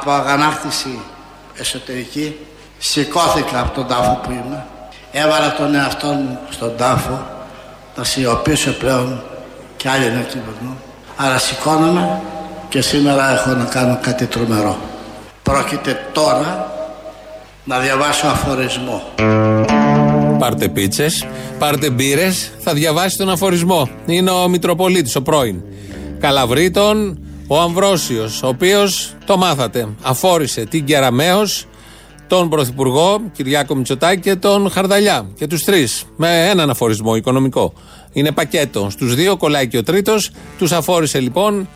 από αγανάκτηση εσωτερική σηκώθηκα από τον τάφο που είμαι έβαλα τον εαυτό μου στον τάφο να σιωπήσω πλέον και άλλοι να κυβερνούν άρα σηκώνομαι και σήμερα έχω να κάνω κάτι τρομερό πρόκειται τώρα να διαβάσω αφορισμό Πάρτε πίτσες, πάρτε μπύρες, θα διαβάσει τον αφορισμό. Είναι ο Μητροπολίτης, ο πρώην. Καλαβρίτων, ο Αμβρόσιος, ο οποίος το μάθατε. Αφόρησε την Κεραμαίο, τον Πρωθυπουργό Κυριάκο Μητσοτάκη και τον Χαρδαλιά. Και τους τρεις. Με έναν αφορισμό οικονομικό. Είναι πακέτο. Στους δύο κολλάει και ο τρίτος. Τους αφόρησε λοιπόν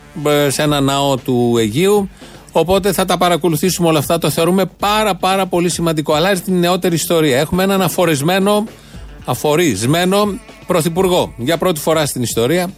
σε ένα ναό του Αιγείου. Οπότε θα τα παρακολουθήσουμε όλα αυτά. Το θεωρούμε πάρα πάρα πολύ σημαντικό. Αλλάζει την νεότερη ιστορία. Έχουμε έναν αφορισμένο, αφορισμένο πρωθυπουργό. Για πρώτη φορά στην ιστορία.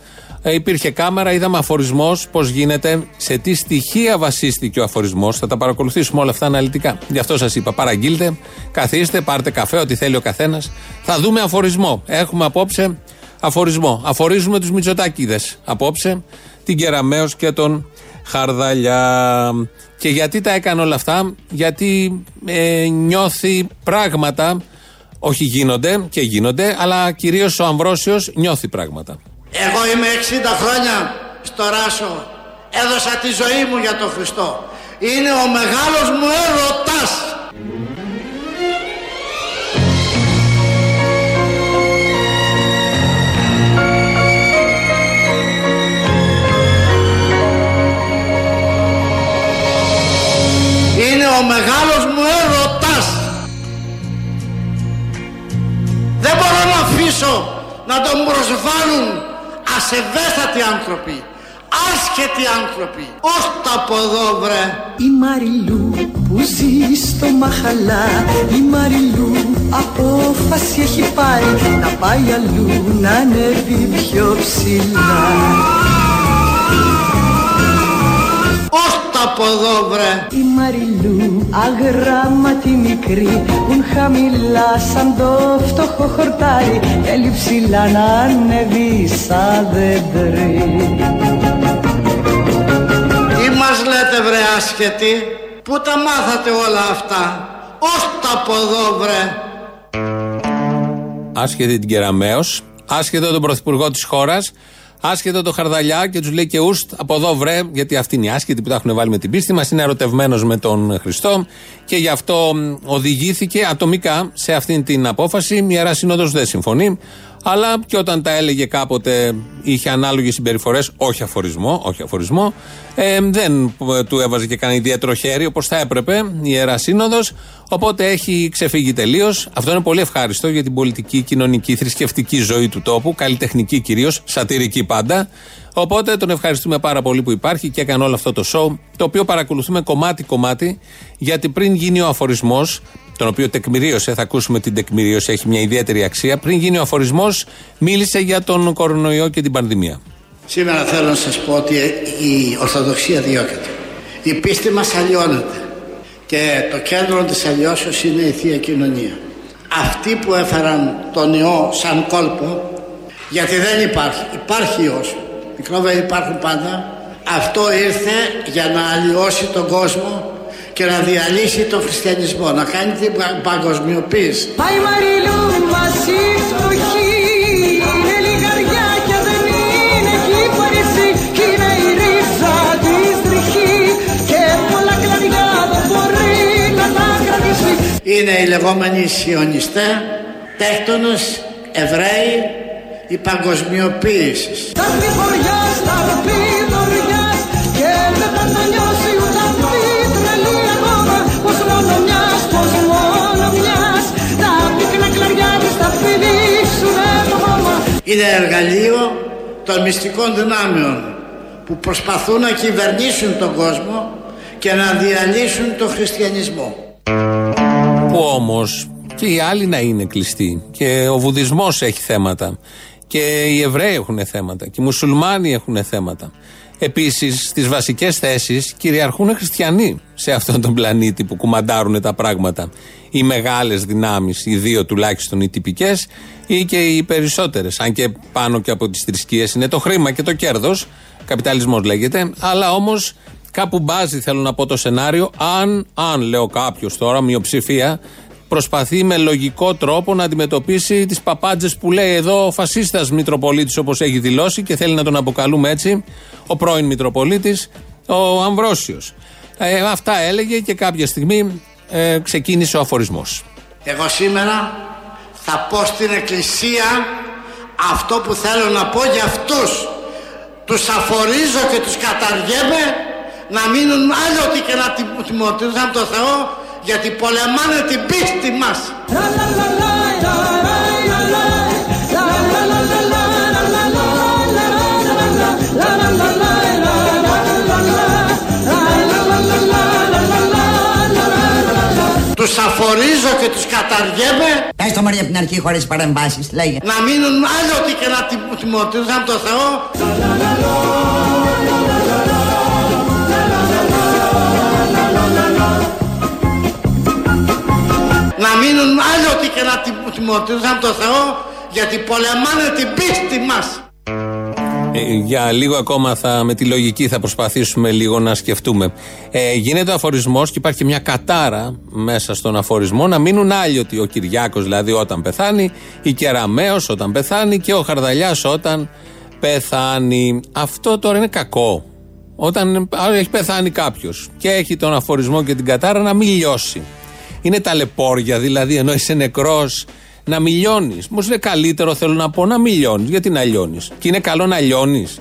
Ε, υπήρχε κάμερα, είδαμε αφορισμός, πώς γίνεται, σε τι στοιχεία βασίστηκε ο αφορισμός. Θα τα παρακολουθήσουμε όλα αυτά αναλυτικά. Γι' αυτό σας είπα, παραγγείλτε, καθίστε, πάρτε καφέ, ό,τι θέλει ο καθένας. Θα δούμε αφορισμό. Έχουμε απόψε αφορισμό. Αφορίζουμε τους Μητσοτάκηδες απόψε, την Κεραμαίο και τον Χαρδαλιά. Και γιατί τα έκανε όλα αυτά, γιατί ε, νιώθει πράγματα, όχι γίνονται και γίνονται, αλλά κυρίως ο Αμβρόσιος νιώθει πράγματα. Εγώ είμαι 60 χρόνια στο Ράσο. Έδωσα τη ζωή μου για τον Χριστό. Είναι ο μεγάλος μου έρωτας. Είναι ο μεγάλος μου έρωτας. Δεν μπορώ να αφήσω να τον προσβάλλουν ασεβέστατοι άνθρωποι, άσχετοι άνθρωποι. Ως τα από εδώ βρε. Η Μαριλού που ζει στο Μαχαλά Η Μαριλού απόφαση έχει πάρει Να πάει αλλού να ανέβει πιο ψηλά Ως τα από εδώ βρε; Η Μαριλού αγράμματη μικρή Πουν χαμηλά σαν το φτωχό χορτάρι Θέλει ψηλά να ανέβει σαν δέντρι Τι μας λέτε βρε άσχετοι. Πού τα μάθατε όλα αυτά; Ως τα από εδώ βρε; Άσχετη την Κεραμαίο, άσχετο τον πρωθυπουργό της χώρας, άσχετο τον Χαρδαλιά και τους λέει και ουστ από εδώ βρε, γιατί αυτοί είναι οι άσχετοι που τα έχουν βάλει με την πίστη μας. Είναι ερωτευμένος με τον Χριστό και γι' αυτό μ, οδηγήθηκε ατομικά σε αυτήν την απόφαση. Η Ιερά Σύνοδο δεν συμφωνεί. Αλλά και όταν τα έλεγε κάποτε είχε ανάλογες συμπεριφορές, όχι αφορισμό, όχι αφορισμό, ε, δεν ε, του έβαζε και κανένα ιδιαίτερο χέρι όπως θα έπρεπε η Ιερά Σύνοδος. Οπότε έχει ξεφύγει τελείως. Αυτό είναι πολύ ευχάριστο για την πολιτική, κοινωνική, θρησκευτική ζωή του τόπου, καλλιτεχνική κυρίως, σατυρική πάντα. Οπότε τον ευχαριστούμε πάρα πολύ που υπάρχει και έκανε όλο αυτό το show, το οποίο παρακολουθούμε κομμάτι-κομμάτι, γιατί πριν γίνει ο αφορισμός, τον οποίο τεκμηρίωσε, θα ακούσουμε την τεκμηρίωση, έχει μια ιδιαίτερη αξία. Πριν γίνει ο αφορισμός, μίλησε για τον κορονοϊό και την πανδημία. Σήμερα θέλω να σας πω ότι η Ορθοδοξία διώκεται. Η πίστη μας αλλοιώνεται. Και το κέντρο της αλλοιώσεως είναι η Θεία Κοινωνία. Αυτοί που έφεραν τον ιό σαν κόλπο, γιατί δεν υπάρχει, υπάρχει ιός. Μικρόβια υπάρχουν πάντα. Αυτό ήρθε για να αλλοιώσει τον κόσμο και να διαλύσει τον χριστιανισμό, να κάνει την πα- παγκοσμιοποίηση. Πάει Μαριλού μαζί φτωχή Είναι λιγαριά και δεν είναι κύπαρισή Κι είναι η ρίζα της τριχή Και πολλά κλαδιά δεν μπορεί να τα κρατήσει Είναι οι λεγόμενοι σιωνιστέ, τέκτονες, Εβραίοι, η παγκοσμιοποίηση. Θα πει χωριάς, Είναι εργαλείο των μυστικών δυνάμεων που προσπαθούν να κυβερνήσουν τον κόσμο και να διαλύσουν τον χριστιανισμό. Που όμως και οι άλλοι να είναι κλειστοί. Και ο Βουδισμός έχει θέματα. Και οι Εβραίοι έχουν θέματα. Και οι Μουσουλμάνοι έχουν θέματα. Επίσης, στις βασικές θέσεις κυριαρχούν χριστιανοί σε αυτόν τον πλανήτη που κουμαντάρουν τα πράγματα. Οι μεγάλες δυνάμεις, οι δύο τουλάχιστον οι τυπικές, ή και οι περισσότερες. Αν και πάνω και από τις θρησκείες είναι το χρήμα και το κέρδος. Καπιταλισμός λέγεται. Αλλά όμως Κάπου μπάζει, θέλω να πω το σενάριο, αν, αν λέω κάποιος τώρα, μειοψηφία, προσπαθεί με λογικό τρόπο να αντιμετωπίσει τις παπάντζες που λέει εδώ ο φασίστας Μητροπολίτης, όπως έχει δηλώσει και θέλει να τον αποκαλούμε έτσι, ο πρώην Μητροπολίτης, ο Αμβρόσιος. Ε, αυτά έλεγε και κάποια στιγμή ε, ξεκίνησε ο αφορισμός. Εγώ σήμερα θα πω στην εκκλησία αυτό που θέλω να πω για αυτούς. Τους αφορίζω και τους καταργέμαι να μείνουν άλλοι και να τιμωρηθούν από το Θεό γιατί πολεμάνε την πίστη μας. Τους αφορίζω και τους καταργέμαι Πες το μωρή από την αρχή χωρίς παρεμβάσεις, λέγε. να μείνουν άλλοι και να τιμωρηθούν από το Θεό να μείνουν άλλοι και να τιμωρηθούν από το Θεό γιατί πολεμάνε την πίστη μας. Ε, για λίγο ακόμα θα, με τη λογική θα προσπαθήσουμε λίγο να σκεφτούμε. Ε, γίνεται ο αφορισμός και υπάρχει μια κατάρα μέσα στον αφορισμό να μείνουν άλλοι Ο Κυριάκος δηλαδή όταν πεθάνει, η Κεραμαίο όταν πεθάνει και ο Χαρδαλιάς όταν πεθάνει. Αυτό τώρα είναι κακό. Όταν έχει πεθάνει κάποιος και έχει τον αφορισμό και την κατάρα να μην λιώσει. Είναι ταλαιπώρια δηλαδή ενώ είσαι νεκρός να μιλιώνεις. Μου είναι καλύτερο, θέλω να πω, να μιλιώνεις. Γιατί να λιώνεις; Και είναι καλό να λιώνεις.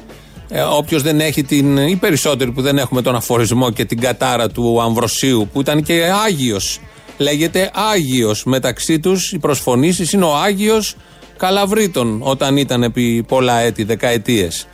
Ε, Όποιος δεν έχει την. ή περισσότεροι που δεν έχουμε τον αφορισμό και την κατάρα του Αμβροσίου που ήταν και Άγιος. Λέγεται Άγιος. Μεταξύ τους οι προσφωνήσεις είναι ο Άγιος Καλαβρίτων όταν ήταν επί πολλά έτη, δεκαετίες.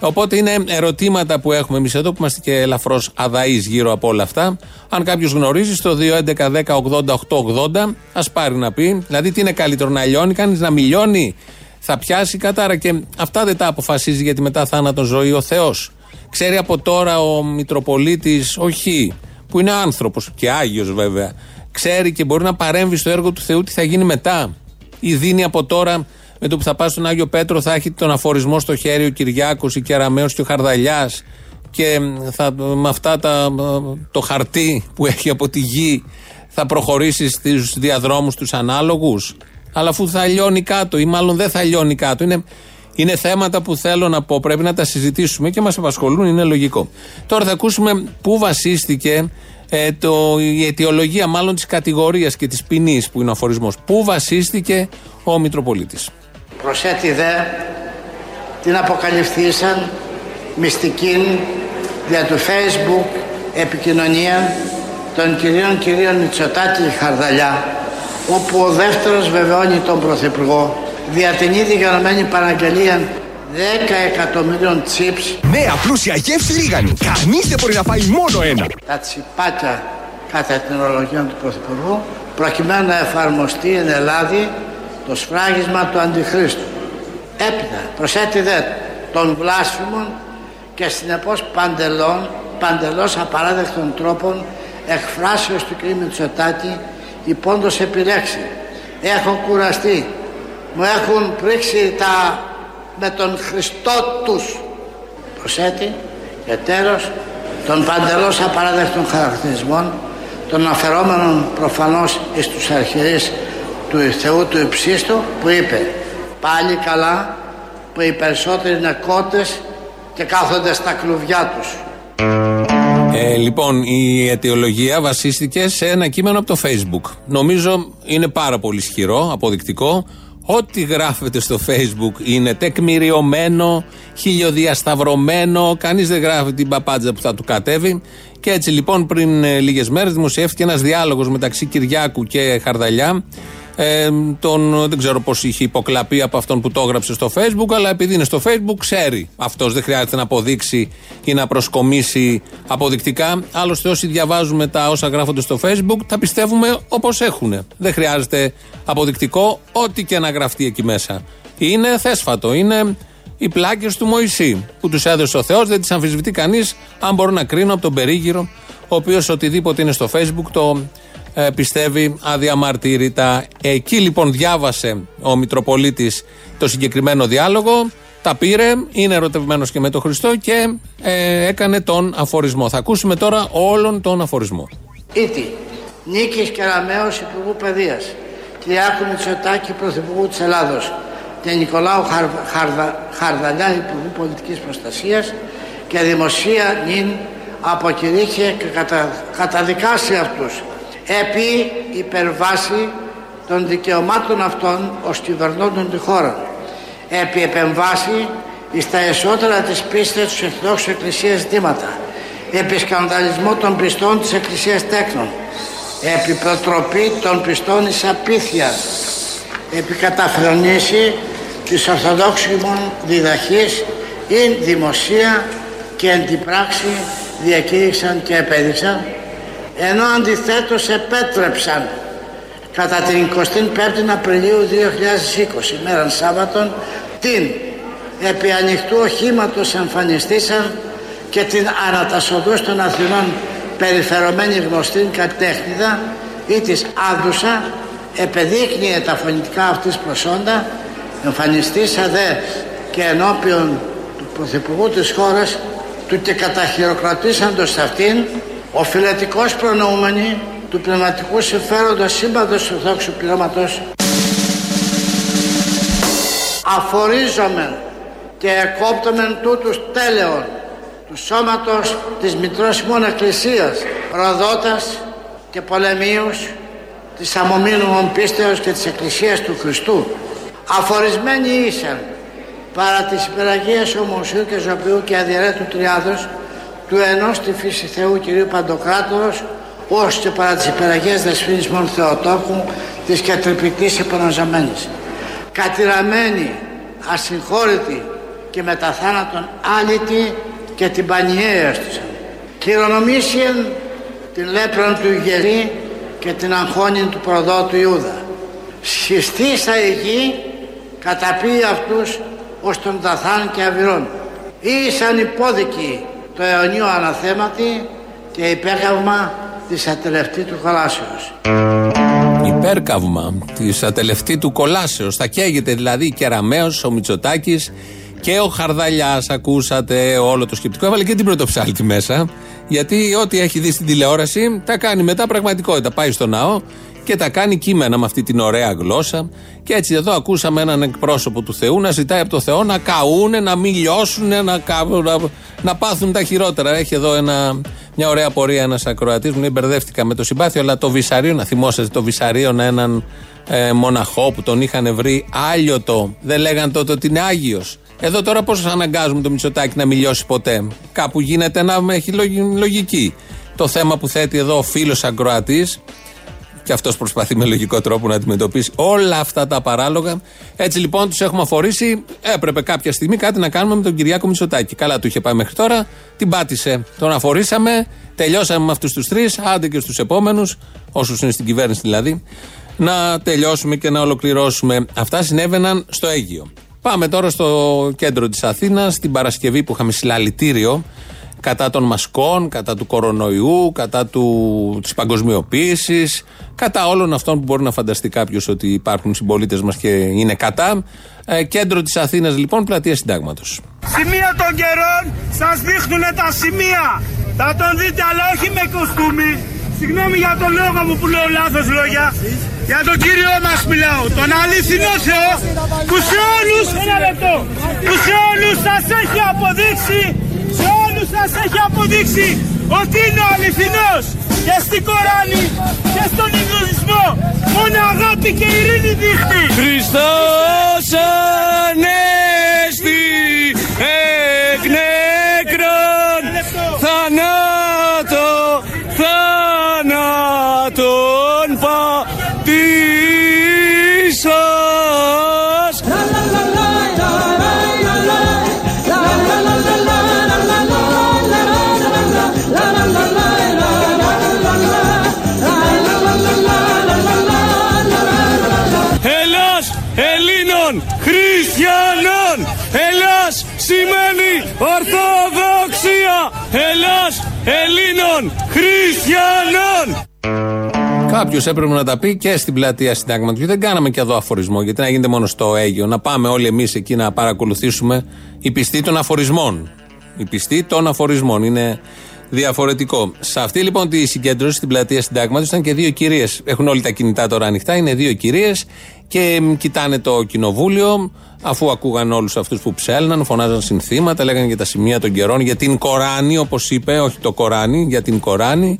Οπότε είναι ερωτήματα που έχουμε εμείς εδώ που είμαστε και ελαφρώς αδαείς γύρω από όλα αυτά. Αν κάποιος γνωρίζει, στο 2.11.10.80.880 ας πάρει να πει. Δηλαδή, τι είναι καλύτερο να λιώνει, κανείς να μιλιώνει, θα πιάσει κατάρα και αυτά δεν τα αποφασίζει γιατί μετά θάνατο ζωή ο Θεός. Ξέρει από τώρα ο Μητροπολίτης, όχι, που είναι άνθρωπος και Άγιος βέβαια, ξέρει και μπορεί να παρέμβει στο έργο του Θεού τι θα γίνει μετά; Ή δίνει από τώρα με το που θα πάει στον Άγιο Πέτρο θα έχει τον αφορισμό στο χέρι ο Κυριάκος, η Κεραμαίο και ο Χαρδαλιάς και θα, με αυτά τα, το χαρτί που έχει από τη γη θα προχωρήσει στους διαδρόμους τους ανάλογους. Αλλά αφού θα λιώνει κάτω ή μάλλον δεν θα λιώνει κάτω είναι, είναι θέματα που θέλω να πω πρέπει να τα συζητήσουμε και μας απασχολούν είναι λογικό. Τώρα θα ακούσουμε πού βασίστηκε ε, το, η αιτιολογία μάλλον της κατηγορίας και της ποινής που είναι ο αφορισμός. Πού βασίστηκε ο Μητροπολίτης; Προσέτη δε την αποκαλυφθήσαν μυστική δια του facebook επικοινωνία των κυρίων κυρίων Μητσοτάκη και Χαρδαλιά όπου ο δεύτερος βεβαιώνει τον Πρωθυπουργό δια την ήδη γραμμένη παραγγελία 10 εκατομμύριων τσίπς Νέα πλούσια γεύση λίγανη. Κανείς δεν μπορεί να φάει μόνο ένα. τα τσιπάκια κατά την ορολογία του Πρωθυπουργού προκειμένου να εφαρμοστεί εν Ελλάδη το σφράγισμα του Αντιχρίστου. Έπειτα προσέτει δε των βλάσφημων και συνεπώς παντελών, παντελώς απαράδεκτων τρόπων εκφράσεως του κ. Μητσοτάκη υπόντως επιλέξει. Έχω κουραστεί. Μου έχουν πρίξει τα με τον Χριστό τους. Προσέτη και τέλος των παντελώς απαράδεκτων χαρακτηρισμών των αφαιρόμενων προφανώς εις τους αρχιερείς του Θεού του Υψίστου που είπε πάλι καλά που οι περισσότεροι είναι κότες και κάθονται στα κλουβιά τους. Ε, λοιπόν, η αιτιολογία βασίστηκε σε ένα κείμενο από το Facebook. Νομίζω είναι πάρα πολύ ισχυρό, αποδεικτικό. Ό,τι γράφεται στο Facebook είναι τεκμηριωμένο, χιλιοδιασταυρωμένο. Κανείς δεν γράφει την παπάντζα που θα του κατέβει. Και έτσι λοιπόν πριν ε, λίγες μέρες δημοσιεύτηκε ένας διάλογος μεταξύ Κυριάκου και Χαρδαλιά ε, τον, δεν ξέρω πώς είχε υποκλαπεί από αυτόν που το έγραψε στο Facebook, αλλά επειδή είναι στο Facebook, ξέρει αυτός. Δεν χρειάζεται να αποδείξει ή να προσκομίσει αποδεικτικά. Άλλωστε, όσοι διαβάζουμε τα όσα γράφονται στο Facebook, τα πιστεύουμε όπως έχουν. Δεν χρειάζεται αποδεικτικό, ό,τι και να γραφτεί εκεί μέσα. Είναι θέσφατο, είναι οι πλάκες του Μωυσή που τους έδωσε ο Θεός, δεν τις αμφισβητεί κανείς, αν μπορώ να κρίνω από τον περίγυρο, ο οποίος οτιδήποτε είναι στο Facebook το ε, πιστεύει αδιαμαρτύρητα. Εκεί λοιπόν διάβασε ο Μητροπολίτης το συγκεκριμένο διάλογο Τα πήρε, είναι ερωτευμένος και με τον Χριστό και ε, έκανε τον αφορισμό. Θα ακούσουμε τώρα όλον τον αφορισμό. Ήτι, Νίκης Κεραμέως Υπουργού Παιδείας, Κυριάκου Μητσοτάκη Πρωθυπουργού της Ελλάδος και Νικολάου Χαρ, Χαρδα, Χαρδαλιά Υπουργού Πολιτικής Προστασίας και δημοσία νυν αποκηρύχε και κατα, καταδικάσει αυτούς επί υπερβάση των δικαιωμάτων αυτών ως κυβερνώντων της χώρας. Επί επεμβάση εις τα εσώτερα της πίστης της Ορθοδόξου Εκκλησίας ζητήματα επί σκανδαλισμό των πιστών της Εκκλησίας τέκνων. Επί προτροπή των πιστών εις απίθειας. Επί καταφρονήσει της Ορθοδόξου ημών διδαχής ειν δημοσία και εν την πράξη διακήρυξαν και επέδειξαν ενώ αντιθέτως επέτρεψαν. Κατά την 25η Απριλίου 2020 μέραν Σάββατον την επί ανοιχτού οχήματος εμφανιστήσαν και την ανατασοδούς των Αθηνών περιφερωμένη γνωστή κατέχνηδα ή της Άδουσα επεδείκνυε τα φωνητικά αυτής προσόντα εμφανιστήσα δε και ενώπιον του Πρωθυπουργού της χώρας του και καταχειροκρατήσαντος αυτήν ο φιλετικός προνοούμενη του πνευματικού συμφέροντος σύμπαντος Ορθόξου πληρώματος αφορίζομεν και εκόπτομεν τούτους τέλεων του σώματος της Μητρός ημών Εκκλησίας προδότας και πολεμίους της αμομήνου πίστεως και της Εκκλησίας του Χριστού. Αφορισμένοι ήσαν παρά της υπεραγίας ομοσίου και ζωπιού και αδιαιρέτου τριάδος του ενός τη φύση Θεού Κυρίου Παντοκράτορος ως και παρά τις υπεραγίες δεσποίνης μόνο Θεοτόκου της κατρυπητής επαναζαμένης κατηραμένη, ασυγχώρητη και μετά θάνατον άλυτη και την πανιαία έστησαν κληρονομήσιεν την λέπραν του γερή και την αγχώνην του προδότου Ιούδα. Σχιστήσα η γη καταπεί αυτούς ως τον Ταθάν και Αβυρών. Ήσαν υπόδικοι το αιωνίο αναθέματι και υπέκαυμα της ατελευτή του κολάσεως. Υπέρκαυμα της ατελευτή του κολάσεως. Θα καίγεται δηλαδή η Κεραμέως, ο Μητσοτάκης και ο Χαρδαλιάς. Ακούσατε όλο το σκεπτικό. Έβαλε και την πρωτοψάλτη μέσα. Γιατί ό,τι έχει δει στην τηλεόραση τα κάνει μετά πραγματικότητα. Πάει στο ναό και τα κάνει κείμενα με αυτή την ωραία γλώσσα. Και έτσι εδώ ακούσαμε έναν εκπρόσωπο του Θεού να ζητάει από το Θεό να καούνε, να μην λιώσουν, να, να, να πάθουν τα χειρότερα. Έχει εδώ ένα, μια ωραία πορεία ένας ακροατής μου. Μπερδεύτηκα με το συμπάθειο, αλλά το Βυσαρίο, να θυμόσαστε το Βυσαρίο, έναν ε, μοναχό που τον είχαν βρει άλιωτο. Δεν λέγαν τότε ότι είναι Άγιος. Εδώ τώρα πώς αναγκάζουμε το Μητσοτάκι να μιλιώσει ποτέ; Κάπου γίνεται να έχει λογική. Το θέμα που θέτει εδώ ο φίλος ακροατής και αυτός προσπαθεί με λογικό τρόπο να αντιμετωπίσει όλα αυτά τα παράλογα. Έτσι λοιπόν τους έχουμε αφορήσει. Έπρεπε κάποια στιγμή κάτι να κάνουμε με τον Κυριάκο Μητσοτάκη. Καλά του είχε πάει μέχρι τώρα. Την πάτησε. Τον αφορήσαμε. Τελειώσαμε με αυτούς τους τρεις. Άντε και στους επόμενους, όσους είναι στην κυβέρνηση δηλαδή, να τελειώσουμε και να ολοκληρώσουμε. Αυτά συνέβαιναν στο Αίγυο. Πάμε τώρα στο κέντρο της Αθήνας, την Παρασκευή που είχαμε συλλαλητήριο κατά των μασκών, κατά του κορονοϊού, κατά του, της παγκοσμιοποίησης, κατά όλων αυτών που μπορεί να φανταστεί κάποιος ότι υπάρχουν συμπολίτες μας και είναι κατά. Ε, κέντρο της Αθήνας λοιπόν, πλατεία συντάγματος. Σημεία των καιρών σας δείχνουν τα σημεία. Θα τον δείτε αλλά όχι με κοστούμι. Συγγνώμη για τον λόγο μου που λέω λάθος λόγια. Για τον Κύριό μας μιλάω, τον αληθινό Θεό που σε όλους, ένα λεπτό, που σε όλους σας έχει αποδείξει σε όλους σας έχει αποδείξει ότι είναι ο αληθινός και στην Κοράνη και στον Ινδουισμό μόνο αγάπη και ειρήνη δείχνει. Χριστός Ανέστη εκ νεκρών Χριστιανών Κάποιος έπρεπε να τα πει και στην πλατεία συντάγματος. Δεν κάναμε και εδώ αφορισμό, γιατί να γίνεται μόνο στο Αίγιο. Να πάμε όλοι εμείς εκεί να παρακολουθήσουμε η πιστή των αφορισμών. Η πιστή των αφορισμών. Είναι διαφορετικό. Σε αυτή λοιπόν τη συγκέντρωση στην πλατεία συντάγματος ήταν και δύο κυρίες. Έχουν όλοι τα κινητά τώρα ανοιχτά. Είναι δύο κυρίες και μ, κοιτάνε το κοινοβούλιο. Αφού ακούγαν όλους αυτούς που ψέλναν, φωνάζαν συνθήματα, λέγανε για τα σημεία των καιρών, για την Κοράνη, όπως είπε, όχι το Κοράνι, για την Κοράνη.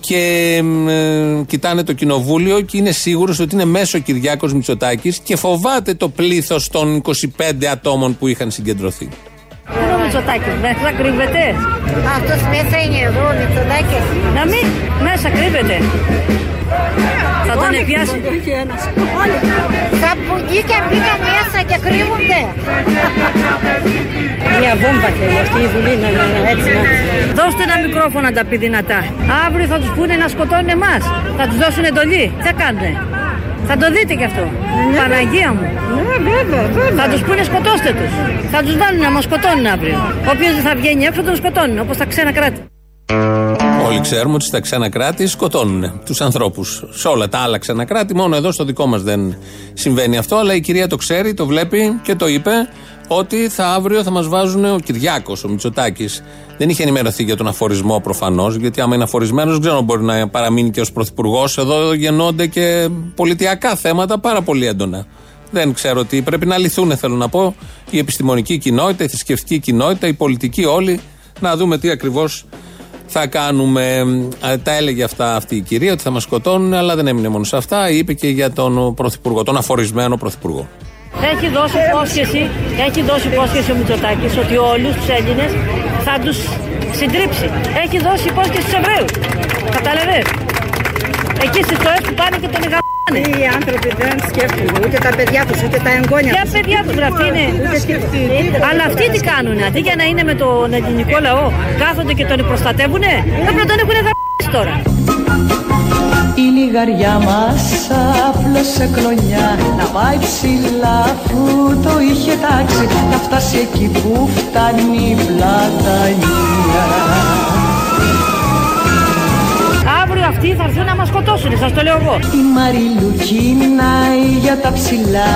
Και μ, ε, κοιτάνε το κοινοβούλιο και είναι σίγουρος ότι είναι μέσω Κυριάκος Μητσοτάκης και φοβάται το πλήθος των 25 ατόμων που είχαν συγκεντρωθεί. Πού είναι ο Μητσοτάκης, μέσα κρύβεται. Αυτός μέσα είναι εδώ, ο Μητσοτάκης. Να μην, μέσα κρύβεται. Θα τον πιάσει. Θα βγήκαν, μπήκαν μέσα και κρύβονται. Μια βόμβα θέλει αυτή η Βουλή να είναι έτσι να... Δώστε ένα μικρόφωνο να τα πει δυνατά. Αύριο θα τους πούνε να σκοτώνουν εμάς. Θα τους δώσουν εντολή. Τι θα κάνουνε; Θα το δείτε κι αυτό. Παναγία μου. Θα τους πούνε σκοτώστε τους. Θα τους βάλουν να μας σκοτώνουν αύριο. Όποιος δεν θα βγαίνει έξω τον σκοτώνουν όπως τα ξένα κράτη. Όλοι ξέρουμε ότι στα ξένα κράτη σκοτώνουν τους ανθρώπους. Σε όλα τα άλλα ξένα κράτη, μόνο εδώ στο δικό μας δεν συμβαίνει αυτό. Αλλά η κυρία το ξέρει, το βλέπει και το είπε ότι θα αύριο θα μας βάζουν ο Κυριάκος, ο Μητσοτάκης. Δεν είχε ενημερωθεί για τον αφορισμό προφανώς, γιατί άμα είναι αφορισμένος, δεν ξέρω αν μπορεί να παραμείνει και ως πρωθυπουργός. Εδώ γεννώνται και πολιτιακά θέματα πάρα πολύ έντονα. Δεν ξέρω τι πρέπει να λυθούν, θέλω να πω, η επιστημονική κοινότητα, η θρησκευτική κοινότητα, η πολιτική όλοι, να δούμε τι ακριβώς θα κάνουμε. Ε, Τα έλεγε αυτά αυτή η κυρία ότι θα μας σκοτώνουν, αλλά δεν έμεινε μόνο σε αυτά. Είπε και για τον πρωθυπουργό, τον αφορισμένο πρωθυπουργό. Έχει δώσει υπόσχεση, έχει δώσει υπόσχεση ο Μητσοτάκης ότι όλους τους Έλληνες θα τους συντρίψει. Έχει δώσει υπόσχεση στους Εβραίους. Καταλαβες; Εκεί στις ΤΟΕΦ που πάνε και τον γαμπάνε. Οι άνθρωποι δεν σκέφτονται ούτε τα παιδιά τους, ούτε τα εγγόνια Για τους. παιδιά τους γραφτεί είναι. Αλλά αυτοί τι κάνουνε, αντί για να είναι με τον ελληνικό λαό, κάθονται και τον προστατεύουνε, πρέπει να τον έχουν γαμπήσει τώρα. Η λιγαριά μας απλώσε κλονιά. Να πάει ψηλά αφού το είχε τάξει. Να φτάσει εκεί που φτάνει η πλατανία. Αύριο αυτοί θα έρθουν να μας σκοτώσουν, σας το λέω εγώ. Η Μαριλού κυνάει για τα ψηλά.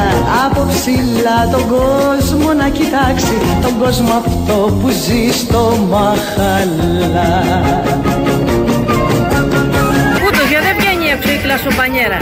Από ψηλά τον κόσμο να κοιτάξει. Τον κόσμο αυτό που ζει στο μαχαλά βγαίνει έξω η κλασοπανιέρα.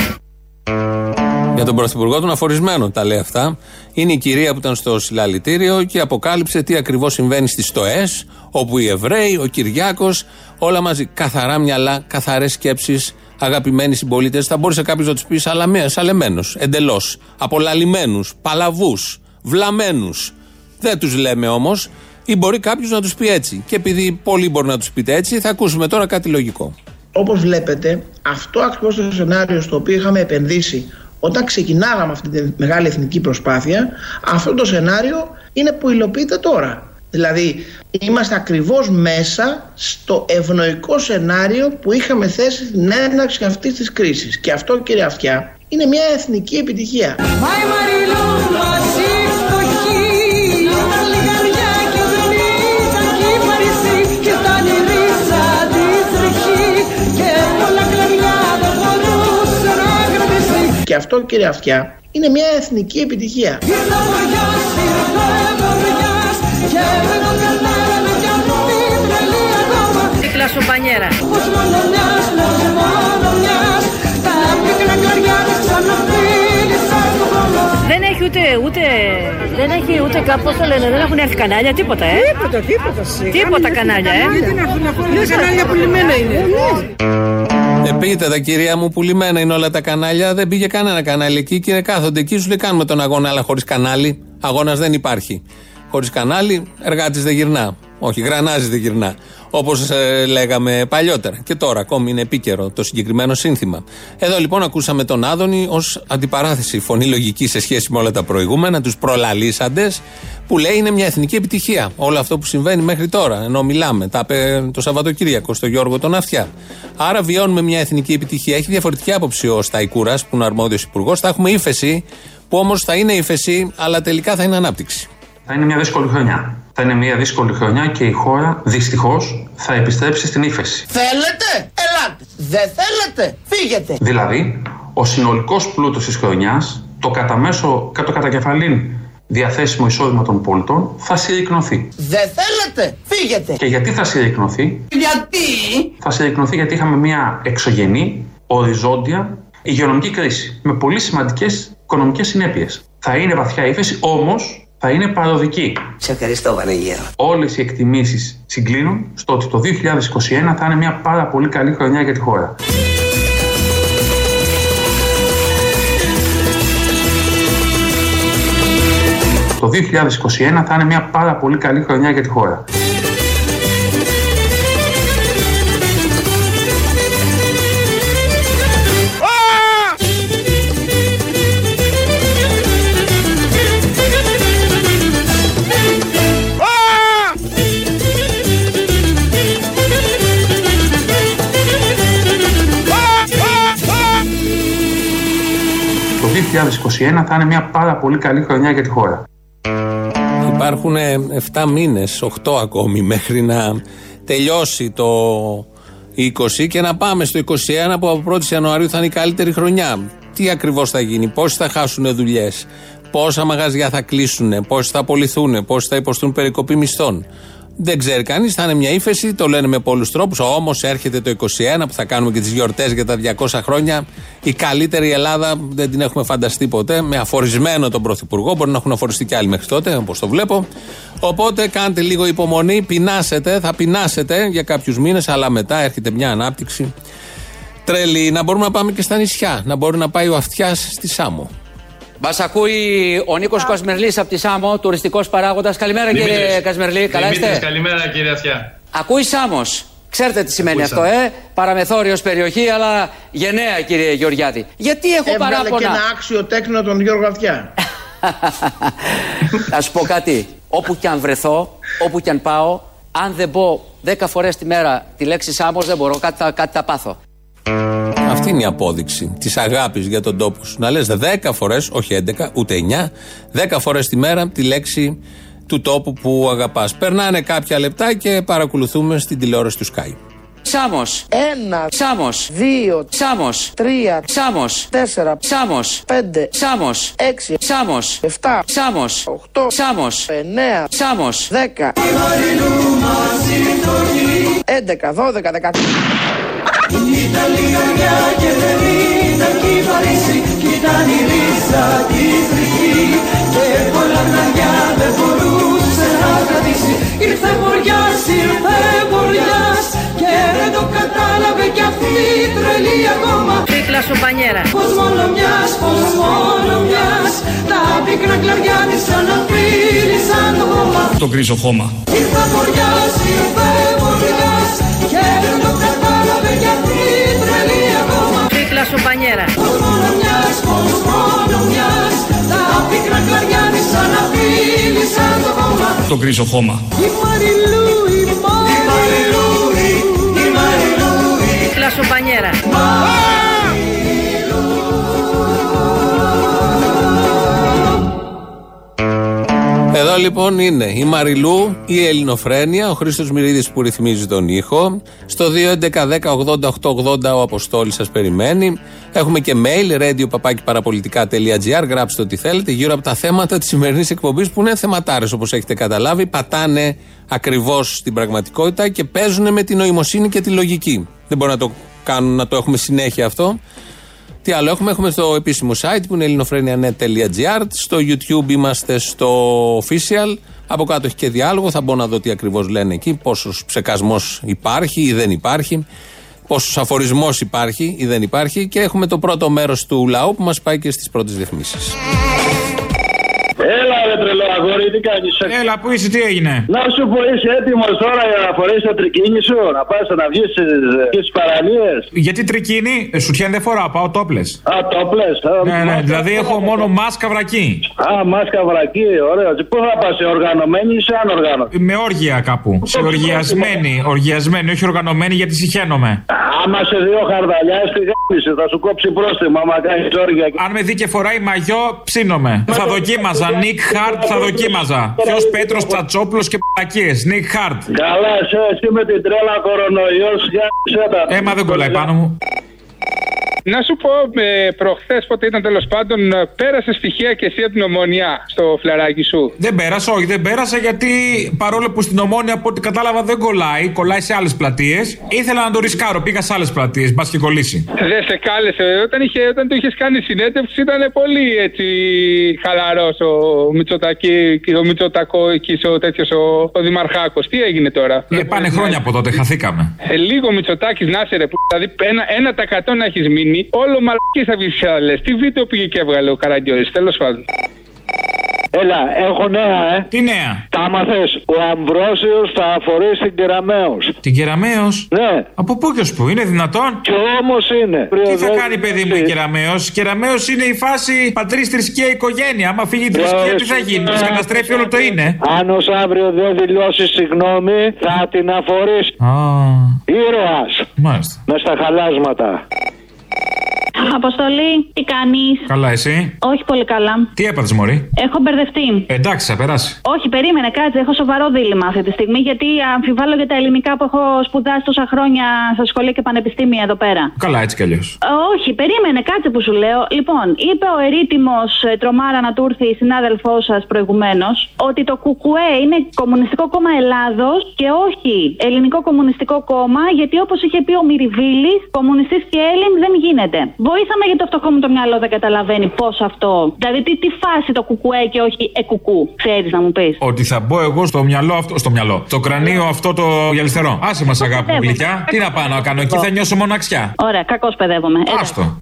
Για τον πρωθυπουργό τον αφορισμένο τα λέει αυτά. Είναι η κυρία που ήταν στο συλλαλητήριο και αποκάλυψε τι ακριβώς συμβαίνει στις ΣΤΟΕΣ, όπου οι Εβραίοι, ο Κυριάκος, όλα μαζί. Καθαρά μυαλά, καθαρές σκέψεις, αγαπημένοι συμπολίτες. Θα μπορούσε κάποιος να τους πει σαλεμένους, εντελώς. Απολαλημένους, παλαβούς, βλαμμένους. Δεν τους λέμε όμως, ή μπορεί κάποιος να τους πει έτσι. Και επειδή πολλοί μπορεί να τους πείτε έτσι, θα ακούσουμε τώρα κάτι λογικό. Όπως βλέπετε, αυτό ακριβώς το σενάριο στο οποίο είχαμε επενδύσει όταν ξεκινάγαμε αυτή τη μεγάλη εθνική προσπάθεια, αυτό το σενάριο είναι που υλοποιείται τώρα. Δηλαδή, είμαστε ακριβώς μέσα στο ευνοϊκό σενάριο που είχαμε θέσει στην έναρξη αυτής της κρίσης. Και αυτό, κύριε Αυτιά, είναι μια εθνική επιτυχία. Μα η μιας Τα πίκρα κλαριά της ξαναφίλησαν στον χρόνο Δεν έχει ούτε, ούτε, δεν έχει ούτε κάπου, πώς το λένε, δεν έχουν έρθει κανάλια, τίποτα, ε; Τίποτα, τίποτα. σιγά Τίποτα μην- κανάλια, ε; Γιατί να έρθουν να πούνε τα κανάλια πουλημένα είναι. Ε, πείτε τα κυρία μου, πουλημένα είναι όλα τα κανάλια. Δεν πήγε κανένα κανάλι εκεί και κάθονται εκεί. Σου λέει κάνουμε τον αγώνα, αλλά χωρίς κανάλι. Αγώνας δεν υπάρχει. Χωρίς κανάλι, εργάτης δεν γυρνά. Όχι, γρανάζι δεν γυρνά. Όπως λέγαμε παλιότερα. Και τώρα ακόμη είναι επίκαιρο το συγκεκριμένο σύνθημα. Εδώ λοιπόν ακούσαμε τον Άδωνη ως αντιπαράθεση φωνή λογική σε σχέση με όλα τα προηγούμενα, τους προλαλήσαντες, που λέει είναι μια εθνική επιτυχία. Όλο αυτό που συμβαίνει μέχρι τώρα, ενώ μιλάμε. Τα είπε το Σαββατοκύριακο στο Γιώργο τον Αυτιά. Άρα βιώνουμε μια εθνική επιτυχία. Έχει διαφορετική άποψη ο Σταϊκούρας, που είναι αρμόδιος υπουργός. Θα έχουμε ύφεση, που όμως θα είναι ύφεση, αλλά τελικά θα είναι ανάπτυξη. Θα είναι μια δύσκολη χρονιά. Θα είναι μια δύσκολη χρονιά και η χώρα δυστυχώς θα επιστρέψει στην ύφεση. Θέλετε, ελάτε. Ελάτε. Δεν θέλετε; Φύγετε. Δηλαδή, ο συνολικός πλούτος της χρονιάς, το κατά μέσο, το κατά κεφαλήν διαθέσιμο εισόδημα των πολιτών, θα συρρυκνωθεί. Δεν θέλετε; Φύγετε. Και γιατί θα συρρυκνωθεί, Γιατί; θα συρρυκνωθεί γιατί είχαμε μια εξωγενή, οριζόντια, υγειονομική κρίση με πολύ σημαντικές οικονομικές συνέπειες. Θα είναι βαθιά ύφεση, όμως θα είναι παροδική. Σε ευχαριστώ Βανεγέρο. Όλες οι εκτιμήσεις συγκλίνουν στο ότι το 2021 θα είναι μια πάρα πολύ καλή χρονιά για τη χώρα. Το 2021 θα είναι μια πάρα πολύ καλή χρονιά για τη χώρα. 2021 θα είναι μια πάρα πολύ καλή χρονιά για τη χώρα. Υπάρχουν 7 μήνες, 8 ακόμη, μέχρι να τελειώσει το 20 και να πάμε στο 21 που από 1η Ιανουαρίου θα είναι η καλύτερη χρονιά. Τι ακριβώς θα γίνει, πόσοι θα χάσουν δουλειές, πόσα μαγαζιά θα κλείσουν, πόσοι θα απολυθούν, πόσοι θα υποστούν περικοπή μισθών. Δεν ξέρει κανείς, θα είναι μια ύφεση, το λένε με πολλούς τρόπους. Όμως έρχεται το 21 που θα κάνουμε και τις γιορτές για τα 200 χρόνια. Η καλύτερη Ελλάδα δεν την έχουμε φανταστεί ποτέ. Με αφορισμένο τον Πρωθυπουργό. Μπορεί να έχουν αφοριστεί και άλλοι μέχρι τότε, όπως το βλέπω. Οπότε κάντε λίγο υπομονή, πεινάσετε, θα πεινάσετε για κάποιους μήνες, αλλά μετά έρχεται μια ανάπτυξη τρελή. Να μπορούμε να πάμε και στα νησιά. Να μπορεί να πάει ο αυτιάς στη Σάμο. Μας ακούει ο Νίκος Κασμερλής από τη Σάμο, τουριστικός παράγοντας. Καλημέρα κύριε Δημήτρης. Κασμερλή, καλά Δημήτρης, είστε; καλημέρα κύριε Αυτιά. Ακούει Σάμος. Ξέρετε τι σημαίνει Ακούει αυτό, ε; Παραμεθόριο περιοχή, αλλά γενναία κύριε Γεωργιάτη. Γιατί έχω Έβγαλε και παράπονα. ένα άξιο τέκνο τον Γιώργο Αυτιά. Να σου πω κάτι. Όπου κι αν βρεθώ, όπου κι αν πάω, αν δεν πω 10 φορές τη μέρα τη λέξη Σάμος, δεν μπορώ. Κάτι θα, κάτι θα πάθω. Αυτή είναι η απόδειξη της αγάπης για τον τόπο σου. Να λες 10 φορές, όχι 11, ούτε 9, 10 φορές τη μέρα τη λέξη του τόπου που αγαπάς. Περνάνε κάποια λεπτά και παρακολουθούμε στην τηλεόραση του Sky. Σάμος. Ένα, Σάμος. δύο, Σάμος. τρία, Σάμος. τέσσερα, Σάμος. πέντε, Σάμος. έξι, Σάμος. εφτά, Σάμος. οχτώ, Σάμος. εννέα, Σάμος. δέκα, έντεκα, δώδεκα, δεκατρία. Ήταν λιγαριά και δεν ήταν κι η Παρίσι. Κι ήταν η ρίζα της ρηχή Και πολλά χναριά δεν μπορούσε να κρατήσει. Ήρθε βοριάς, ήρθε βοριάς Και δεν το κατάλαβε κι αυτή η τρελή ακόμα. Πίκλα σου πανιέρα. Πως μόνο μιας, πως μόνο μιας. Τα πίκρα κλαριά της αναφίλησαν το χώμα. Το κρίζο χώμα. Ήρθε βοριάς, ήρθε βοριάς Και δεν το κατάλαβε κι αυτή η τρελή ακόμα Πίκλα σου πανιέρα. Πως μόνο μιας, πως μόνο μιας Τα πίκρα κλαριά της αναφίλησαν το χώμα Το κρίζο χώμα. Η Μαριλού, η Μαριλού, η Μαριλού Πίκλα σου πανιέρα. Εδώ λοιπόν είναι η Μαριλού, η Ελληνοφρένεια, ο Χρήστος Μυρίδης που ρυθμίζει τον ήχο. Στο 2.11.10.80.880 ο Αποστόλης σας περιμένει. Έχουμε και mail, radio.parapolitica.gr. Γράψτε ό,τι θέλετε γύρω από τα θέματα της σημερινής εκπομπής που είναι θεματάρες όπως έχετε καταλάβει. Πατάνε ακριβώς στην πραγματικότητα και παίζουν με την νοημοσύνη και τη λογική. Δεν μπορεί να το κάνουν, να το έχουμε συνέχεια αυτό. Τι άλλο έχουμε, έχουμε στο επίσημο site που είναι ελληνοφρένια.net.gr. Στο YouTube είμαστε στο official. Από κάτω έχει και διάλογο. Θα μπω να δω τι ακριβώς λένε εκεί. Πόσος ψεκασμός υπάρχει ή δεν υπάρχει. Πόσος αφορισμός υπάρχει ή δεν υπάρχει. Και έχουμε το πρώτο μέρος του λαού που μας πάει και στις πρώτες διαφημίσεις. Έλα ρε τρελό αγόρι, τι κάνεις; Έλα, πού είσαι, τι έγινε; Να σου πω, είσαι έτοιμος τώρα για να φορέσεις το τρικίνι σου, να πας να βγεις στις, στις παραλίες; Γιατί τρικίνι, ε, σουτιέν δεν φοράω, πάω τόπλε. Α, το πλες. Ναι, ναι, δηλαδή έχω μόνο μάσκα βρακή. Α, μάσκα βρακή, ωραίο. Και Πού θα πας, σε οργανωμένη ή σε ανοργανωμένη. Με όργια κάπου. Σε οργιασμένη, οργιασμένη, όχι οργανωμένη γιατί συχαίνομαι. Άμα σε δύο χαρδαλιά, στη γάμιση, θα σου κόψει πρόστιμο άμα κάνεις όργια. Αν με δει και φοράει μαγιό, ψήνομαι. Θα δοκίμαζα. Nick Hart θα δοκίμαζα. Ποιος Πέτρος Τσατσόπουλος και πακίε. Νίκ Χαρτ. Καλά, εσύ, εσύ με την τρέλα κορονοϊός, για σέτα. Έμα δεν κολλάει πάνω μου. Να σου πω, ε, προχθές πότε ήταν τέλος πάντων, πέρασε στοιχεία και εσύ από την ομονία στο φλαράκι σου; Δεν πέρασα, όχι, δεν πέρασα γιατί παρόλο που στην ομόνια από ό,τι κατάλαβα δεν κολλάει, κολλάει σε άλλες πλατείες. Ήθελα να το ρισκάρω, πήγα σε άλλες πλατείες, μπας και κολλήσει. Δεν σε κάλεσε. Όταν, είχε, όταν το είχες κάνει συνέντευξη ήταν πολύ έτσι χαλαρός ο Μητσοτακή και ο Μητσοτακό εκεί ο τέτοιος ο, ο Δημαρχάκος. Τι έγινε τώρα; Ε, πάνε χρόνια από τότε, χαθήκαμε. Ε, λίγο Μητσοτάκης να είσαι ρε, που, δηλαδή ένα, ένα τα εκατό να έχεις μείνει, όλο μαλακή θα βγει στι Τι βίντεο πήγε και έβγαλε ο Καραγκιόζης, τέλος πάντων. Έλα, έχω νέα, ε. Τι νέα; Τα άμαθες. Ο Αμβρόσιος θα αφορήσει την Κεραμαίος. Την Κεραμαίο. Ναι. Από πού και ως πού, είναι δυνατόν; Και όμως είναι. Τι θα κάνει, παιδί μου, η Κεραμαίο. Κεραμαίο είναι η φάση πατρί θρησκεία οικογένεια. Άμα φύγει η θρησκεία, τι θα γίνει, τη καταστρέφει όλο το είναι; Αν ως αύριο δεν δηλώσει συγγνώμη, θα την αφορήσει. Α, Ήρωας. μάλιστα. Μες στα χαλάσματα. Αποστολή, τι κάνεις; Καλά, εσύ; Όχι πολύ καλά. Τι έπαθες, Μωρή; Έχω μπερδευτεί. Εντάξει, θα περάσει. Όχι, περίμενε, κάτσε. Έχω σοβαρό δίλημα αυτή τη στιγμή γιατί αμφιβάλλω για τα ελληνικά που έχω σπουδάσει τόσα χρόνια στα σχολεία και πανεπιστήμια εδώ πέρα. Καλά, έτσι κι αλλιώς. Ε, Όχι, περίμενε, κάτσε που σου λέω. Λοιπόν, είπε ο ερήτημος Τρομάρα να του έρθει η συνάδελφός σας προηγουμένως ότι το ΚΚΕ είναι Κομμουνιστικό Κόμμα Ελλάδος και όχι Ελληνικό Κομμουνιστικό Κόμμα, γιατί όπως είχε πει ο Μυριβίλης, κομμουνιστής και Έλλην δεν γίνεται. Βοήθαμε γιατί το φτωχό μου το μυαλό δεν καταλαβαίνει πώς αυτό. Δηλαδή, τι, τι φάση το κουκουέ και όχι εκουκού, ξέρεις να μου πεις. Ότι θα μπω εγώ στο μυαλό αυτό. Στο μυαλό. Το κρανίο αυτό το γυαλιστερό. Άσε μας, αγάπη μου Παιδεύομαι. γλυκιά. Τι να πάω να κάνω εκεί, θα νιώσω μοναξιά. Ωραία, κακώ παιδεύομαι. Ε, Άστο.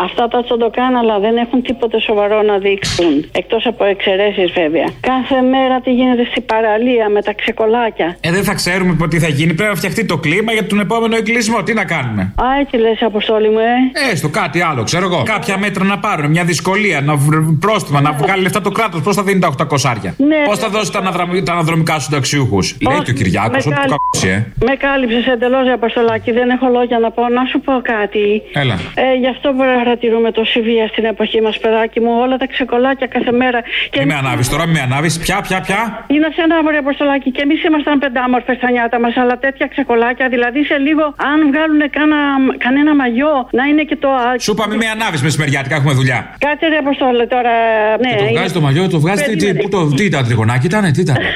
Αυτά τα τσοντοκάναλα δεν έχουν τίποτε σοβαρό να δείξουν. Εκτός από εξαιρέσεις βέβαια. Κάθε μέρα τι γίνεται στην παραλία με τα ξεκολάκια. Ε, δεν θα ξέρουμε τι θα γίνει. Πρέπει να φτιαχτεί το κλίμα για τον επόμενο εγκλισμό. Τι να κάνουμε; Α, έτσι λες, Αποστόλη μου, ε. Έστω κάτι άλλο, ξέρω εγώ. Κάποια μέτρα να πάρουν, μια δυσκολία, να βρ- πρόστιμα, να βγάλει λεφτά το κράτος. Πώς θα δίνει τα 800 άρια. Ναι. Πώς θα δώσει τα, αναδραμ- τα αναδρομικά στους συνταξιούχους; Λέει και ο Κυριάκος με ότι το κάλυ- κακώσει, ε. Με κάλυψες εντελώς, Αποστολάκη. Δεν έχω λόγια να πω. Να σου πω κάτι. Έλα. Ε, γι' αυτό παρατηρούμε τόση βία στην εποχή μας, παιδάκι μου. Όλα τα ξεκολάκια κάθε μέρα. Και Μη με ανάβεις τώρα, μη με ανάβεις. Πια, πια, πια. Είναι σε ένα μωρέ Αποστολάκη και εμείς ήμασταν πεντάμορφες στα νιάτα μας, αλλά τέτοια ξεκολάκια. Δηλαδή σε λίγο, αν βγάλουν κάνα, κανένα μαγιό, να είναι και το. α- Σου είπα, μη με ανάβεις μεσημεριάτικα, έχουμε δουλειά. Κάτσε ρε Αποστόλη τώρα. Ναι, Το είναι- βγάζεις το μαγιό, το βγάζεις. Τι, τι, Περίμενε. πού το, τι ήταν, τριγωνάκι ήταν, τι ήταν.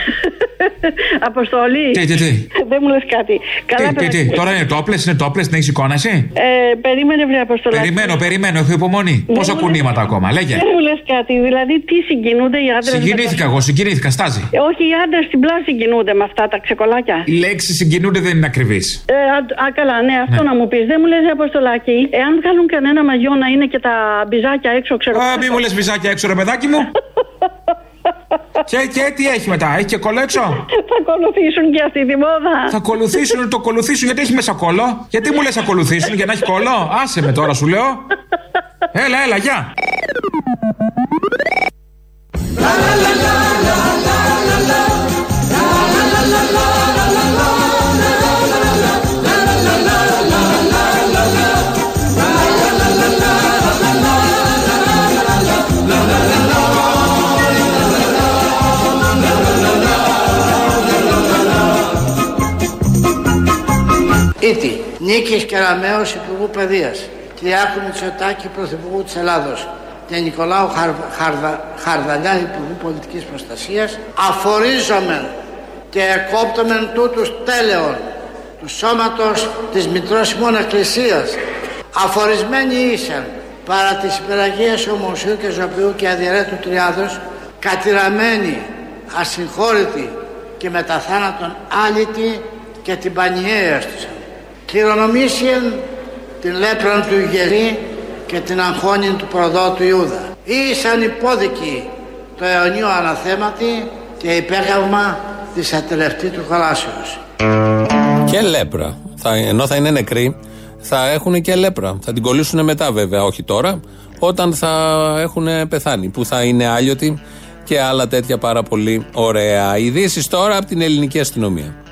Αποστολή. Τι, τι, τι; Δεν μου λες κάτι. Καλά, Τι, τι, τι, παιδάκι. τώρα είναι τόπλε, είναι τόπλε, την έχεις εικόνα εσύ. Ε, περίμενε, βρε Αποστολάκη. Περιμένω, περιμένω, έχω υπομονή. Δεν Πόσα μου κουνήματα ακόμα, λέγε. Δεν μου λες κάτι. Δηλαδή, τι συγκινούνται οι άντρες. Συγκινήθηκα εγώ, συγκινήθηκα, στάζει. Όχι, οι άντρες στην πλάση συγκινούνται με αυτά τα ξεκολάκια. Η λέξη συγκινούνται δεν είναι ακριβή. Ε, α, α, καλά, ναι, αυτό Ναι. να μου πεις. Δεν μου λες, Αποστολάκη, εάν βγάλουν κανένα μαγιό να είναι και τα μπιζάκια έξω, ξέρω. Α, μη μου λες βυζάκια έξω, ρε παιδάκι μου. και, και τι έχει μετά, έχει και κόλλο έξω; Θα ακολουθήσουν και αυτή τη μόδα. Θα ακολουθήσουν, το ακολουθήσουν γιατί έχει μέσα κόλλο; Γιατί μου λες ακολουθήσουν για να έχει κόλλο; Άσε με τώρα σου λέω. Έλα, έλα, γεια. Ήτι, Νίκης Κεραμέως Υπουργού Παιδείας, Κυριάκου Μητσοτάκη Πρωθυπουργού της Ελλάδος. Και Νικολάου Χαρ, Χαρδα, Χαρδαλιά Υπουργού Πολιτικής Προστασίας. Αφορίζομεν και εκόπτομεν τούτους τέλεων του σώματος της Μητρός ημών Εκκλησίας. Αφορισμένοι ήσαν παρά της υπεραγίας ομοσίου και ζωπιού και αδιαιρέτου τριάδος κατηραμένοι, ασυγχώρητοι και μετά θάνατον άλυτοι και την πανιέρα τους. Κληρονομήσιεν την λέπραν του ηγερή και την αγχώνην του προδότου Ιούδα. Ήσαν υπόδικοι το αιωνίο αναθέματι και υπέγαυμα της ατελευτή του χαλάσεως. Και λέπρα. Θα, ενώ θα είναι νεκροί, θα έχουν και λέπρα. Θα την κολλήσουν μετά βέβαια, όχι τώρα, όταν θα έχουν πεθάνει. Που θα είναι άλιωτοι και άλλα τέτοια πάρα πολύ ωραία. Ειδήσεις τώρα από την ελληνική αστυνομία.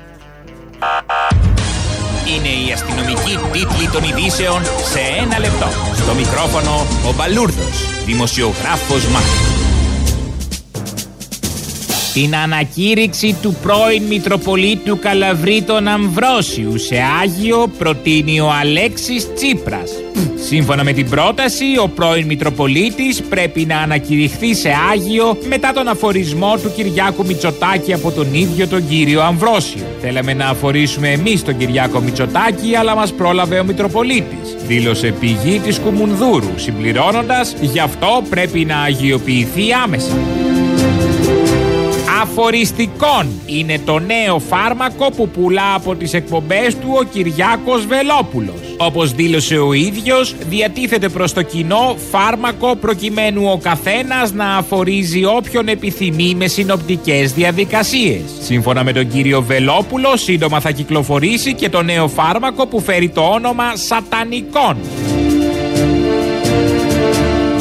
Είναι η αστυνομική τίτλη των ειδήσεων σε ένα λεπτό. Στο μικρόφωνο ο Μπαλούρδος, δημοσιογράφος Μάρκος. Την ανακήρυξη του πρώην Μητροπολίτου Καλαβρίτων Αμβρόσιου σε Άγιο προτείνει ο Αλέξης Τσίπρας. Σύμφωνα με την πρόταση, ο πρώην Μητροπολίτης πρέπει να ανακηρυχθεί σε Άγιο μετά τον αφορισμό του Κυριάκου Μητσοτάκη από τον ίδιο τον κύριο Αμβρόσιο. Θέλαμε να αφορίσουμε εμείς τον Κυριάκο Μητσοτάκη, αλλά μας πρόλαβε ο Μητροπολίτης. Δήλωσε πηγή της Κουμουνδούρου, συμπληρώνοντας «Γι' αυτό πρέπει να αγιοποιηθεί άμεσα». Αφοριστικών είναι το νέο φάρμακο που πουλά από τις εκπομπές του ο Κυριάκος Βελόπουλος. Όπως δήλωσε ο ίδιος, διατίθεται προς το κοινό φάρμακο προκειμένου ο καθένας να αφορίζει όποιον επιθυμεί με συνοπτικές διαδικασίες. Σύμφωνα με τον κύριο Βελόπουλο, σύντομα θα κυκλοφορήσει και το νέο φάρμακο που φέρει το όνομα Σατανικών.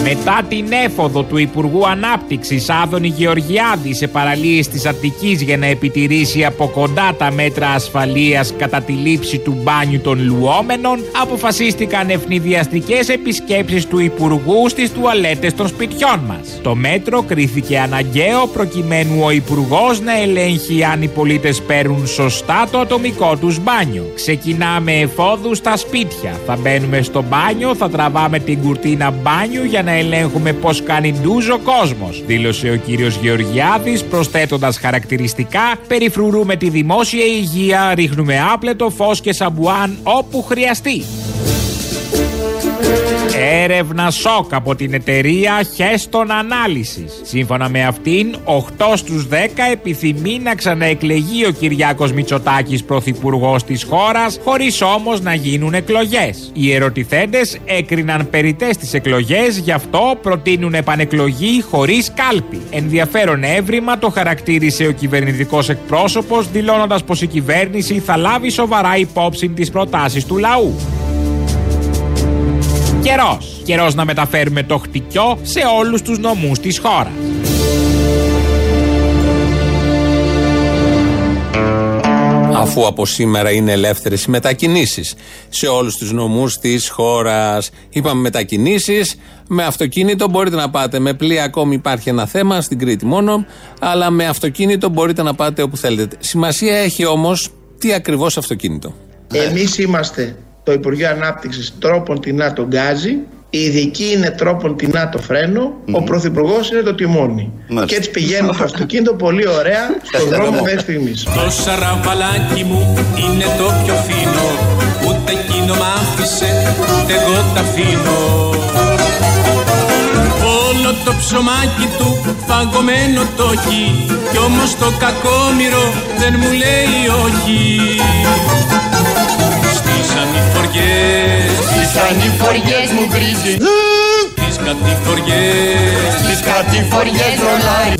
Μετά την έφοδο του Υπουργού Ανάπτυξης Άδωνη Γεωργιάδη σε παραλίες της Αττικής για να επιτηρήσει από κοντά τα μέτρα ασφαλείας κατά τη λήψη του μπάνιου των λουόμενων, αποφασίστηκαν ευνηδιαστικές επισκέψεις του Υπουργού στις τουαλέτες των σπιτιών μας. Το μέτρο κρίθηκε αναγκαίο προκειμένου ο Υπουργός να ελέγχει αν οι πολίτες παίρνουν σωστά το ατομικό τους μπάνιο. Ξεκινάμε εφόδους στα σπίτια. Θα μπαίνουμε στο μπάνιο, θα τραβάμε την κουρτίνα μπάνιου για να ελέγχουμε πώς κάνει ντουζ ο κόσμος, δήλωσε ο κύριος Γεωργιάδης, προσθέτοντας χαρακτηριστικά: Περιφρουρούμε τη δημόσια υγεία, ρίχνουμε άπλετο φως και σαμπουάν όπου χρειαστεί. Έρευνα σοκ από την εταιρεία Χέστον Analysis. Σύμφωνα με αυτήν, 8 στους 10 επιθυμεί να ξαναεκλεγεί ο Κυριάκος Μητσοτάκης πρωθυπουργός της χώρας, χωρίς όμως να γίνουν εκλογές. Οι ερωτηθέντες έκριναν περιττές τις εκλογές, γι' αυτό προτείνουν επανεκλογή χωρίς κάλπη. Ενδιαφέρον εύρημα το χαρακτήρισε ο κυβερνητικός εκπρόσωπος, δηλώνοντας πως η κυβέρνηση θα λάβει σοβαρά υπόψη τις προτάσεις του λαού. Καιρός. Καιρός να μεταφέρουμε το χτυκιό σε όλους τους νομούς της χώρας. Αφού από σήμερα είναι ελεύθερες οι μετακινήσεις σε όλους τους νομούς της χώρας. Είπαμε μετακινήσεις, με αυτοκίνητο μπορείτε να πάτε. Με πλοία ακόμη υπάρχει ένα θέμα, στην Κρήτη μόνο, αλλά με αυτοκίνητο μπορείτε να πάτε όπου θέλετε. Σημασία έχει όμως τι ακριβώς αυτοκίνητο. Εμείς είμαστε το Υπουργείο Ανάπτυξης τρόπον τεινά τον γκάζι, η ειδική είναι τρόπον τεινά το φρένο, ο Πρωθυπουργός είναι το τιμόνι. Και έτσι πηγαίνει το αυτοκίνητο πολύ ωραία στον δρόμο μέχρι στιγμής. Το σαραβαλάκι μου είναι το πιο φίνο Ούτε εκείνο μ' άφησε, ούτε εγώ τα αφήνω. Όλο το ψωμάκι του φαγωμένο το έχει Κι όμως το κακόμοιρο δεν μου λέει όχι. Στις ανηφοριές Στις ανηφοριές μου βρίζει. Στις κατηφοριές Στις κατηφοριές ρολάρι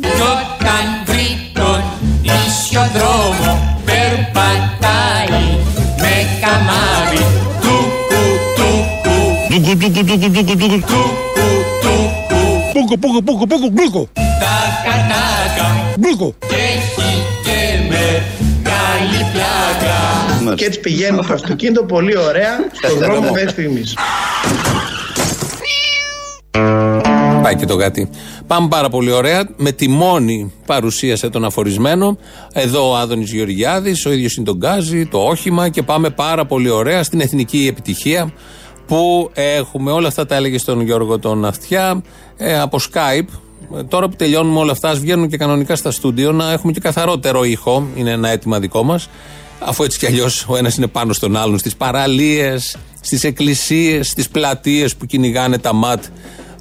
Κι όταν βρει τον ίσιο δρόμο περπατάει με καμάρι του κου του κου. Τούκου τούκου τούκου τούκου τούκου Πούκου πούκου πούκου πούκου πούκου τα κανάκα Πούκου και έχει και μεγάλη πλάκα Και έτσι πηγαίνει το αυτοκίνητο πολύ ωραία στον δρόμο μέχρι στιγμή. Πάει και το γάτι. Πάμε πάρα πολύ ωραία. Με τη μόνη παρουσίασε τον αφορισμένο. Εδώ ο Άδωνης Γεωργιάδης, ο ίδιος είναι τον Γκάζι, το όχημα και πάμε πάρα πολύ ωραία στην εθνική επιτυχία που έχουμε. Όλα αυτά τα έλεγε στον Γιώργο τον Αυτιά ε, από Skype. Ε, Τώρα που τελειώνουμε όλα αυτά, ας βγαίνουν και κανονικά στα στούντιο να έχουμε και καθαρότερο ήχο. Είναι ένα αίτημα δικό μας. Αφού έτσι κι αλλιώς ο ένας είναι πάνω στον άλλον, στις παραλίες, στις εκκλησίες, στις πλατείες που κυνηγάνε τα ματ